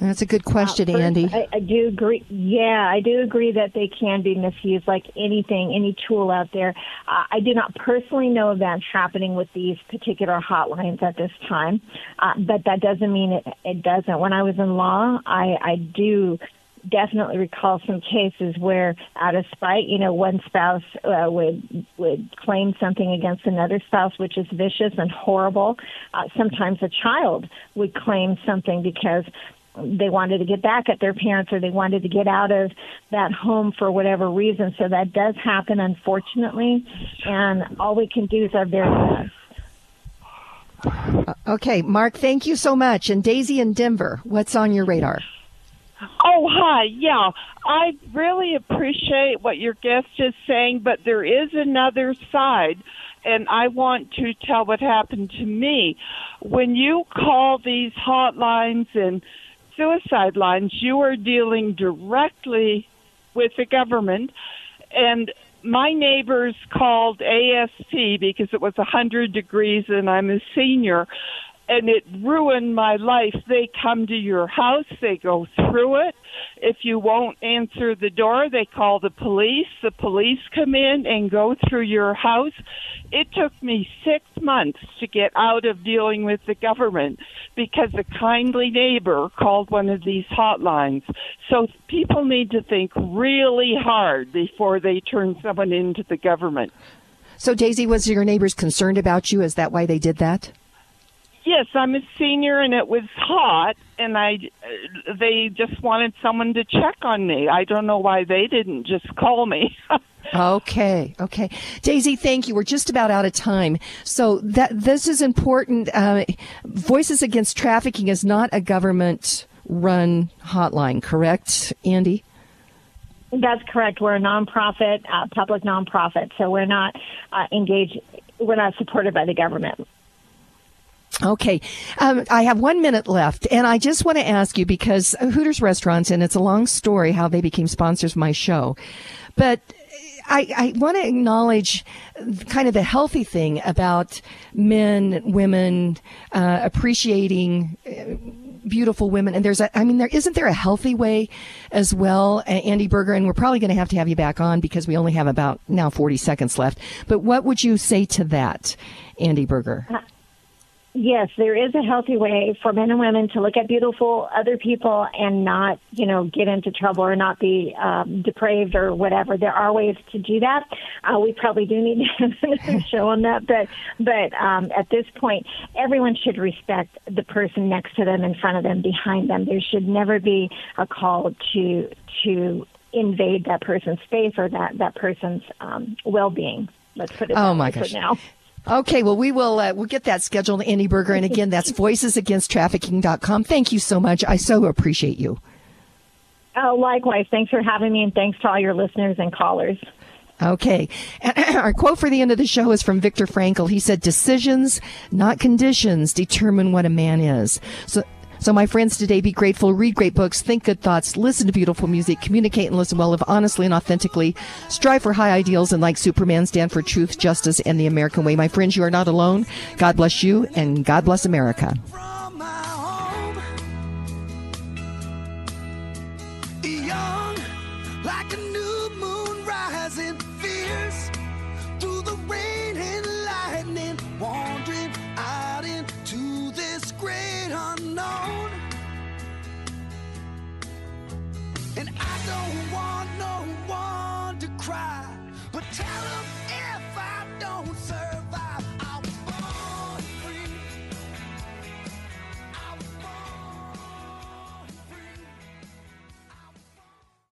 That's a good question, uh, first, Andi. I, I do agree. Yeah, I do agree that they can be misused like anything, any tool out there. Uh, I do not personally know of that happening with these particular hotlines at this time, uh, but that doesn't mean it, it doesn't. When I was in law, I, I do definitely recall some cases where, out of spite, you know, one spouse uh, would would claim something against another spouse, which is vicious and horrible. Uh, sometimes a child would claim something because they wanted to get back at their parents or they wanted to get out of that home for whatever reason. So that does happen, unfortunately, and all we can do is our very best. Uh, okay, Mark, thank you so much. And Daisy in Denver, what's on your radar? Oh, hi. Yeah, I really appreciate what your guest is saying, but there is another side, and I want to tell what happened to me. When you call these hotlines and suicide lines, you are dealing directly with the government, and my neighbors called ASP because it was a 100 degrees and I'm a senior and it ruined my life. They come to your house, they go through it. If you won't answer the door, they call the police. The police come in and go through your house. It took me six months to get out of dealing with the government because a kindly neighbor called one of these hotlines. So people need to think really hard before they turn someone into the government. So, Daisy, was your neighbors concerned about you? Is that why they did that? Yes, I'm a senior, and it was hot, and I they just wanted someone to check on me. I don't know why they didn't just call me. (laughs) okay, okay, Daisy, thank you. We're just about out of time, so that this is important. Uh, Voices Against Trafficking is not a government-run hotline, correct, Andi? That's correct. We're a nonprofit, uh, public nonprofit, so we're not uh, engaged. We're not supported by the government. Okay. Um, I have one minute left, and I just want to ask you because Hooters Restaurants, and it's a long story how they became sponsors of my show, but I, I want to acknowledge kind of the healthy thing about men, women uh, appreciating. Uh, beautiful women and there's a i mean there isn't there a healthy way as well andi beurger and we're probably going to have to have you back on because we only have about now 40 seconds left but what would you say to that andi beurger uh, Yes, there is a healthy way for men and women to look at beautiful other people and not, you know, get into trouble or not be um, depraved or whatever. There are ways to do that. Uh, we probably do need to (laughs) (laughs) show on that, but but um, at this point, everyone should respect the person next to them, in front of them, behind them. There should never be a call to to invade that person's space or that that person's um, well-being. Let's put it. Oh my gosh! now. Okay, well, we will uh, we'll get that scheduled, Andi Beurger. And again, that's (laughs) voicesagainsttrafficking.com. Thank you so much. I so appreciate you. Oh, likewise. Thanks for having me, and thanks to all your listeners and callers. Okay. (clears throat) Our quote for the end of the show is from Viktor Frankl. He said, Decisions, not conditions, determine what a man is. So so, my friends, today be grateful, read great books, think good thoughts, listen to beautiful music, communicate and listen well, live honestly and authentically, strive for high ideals, and like Superman, stand for truth, justice, and the American way. My friends, you are not alone. God bless you, and God bless America.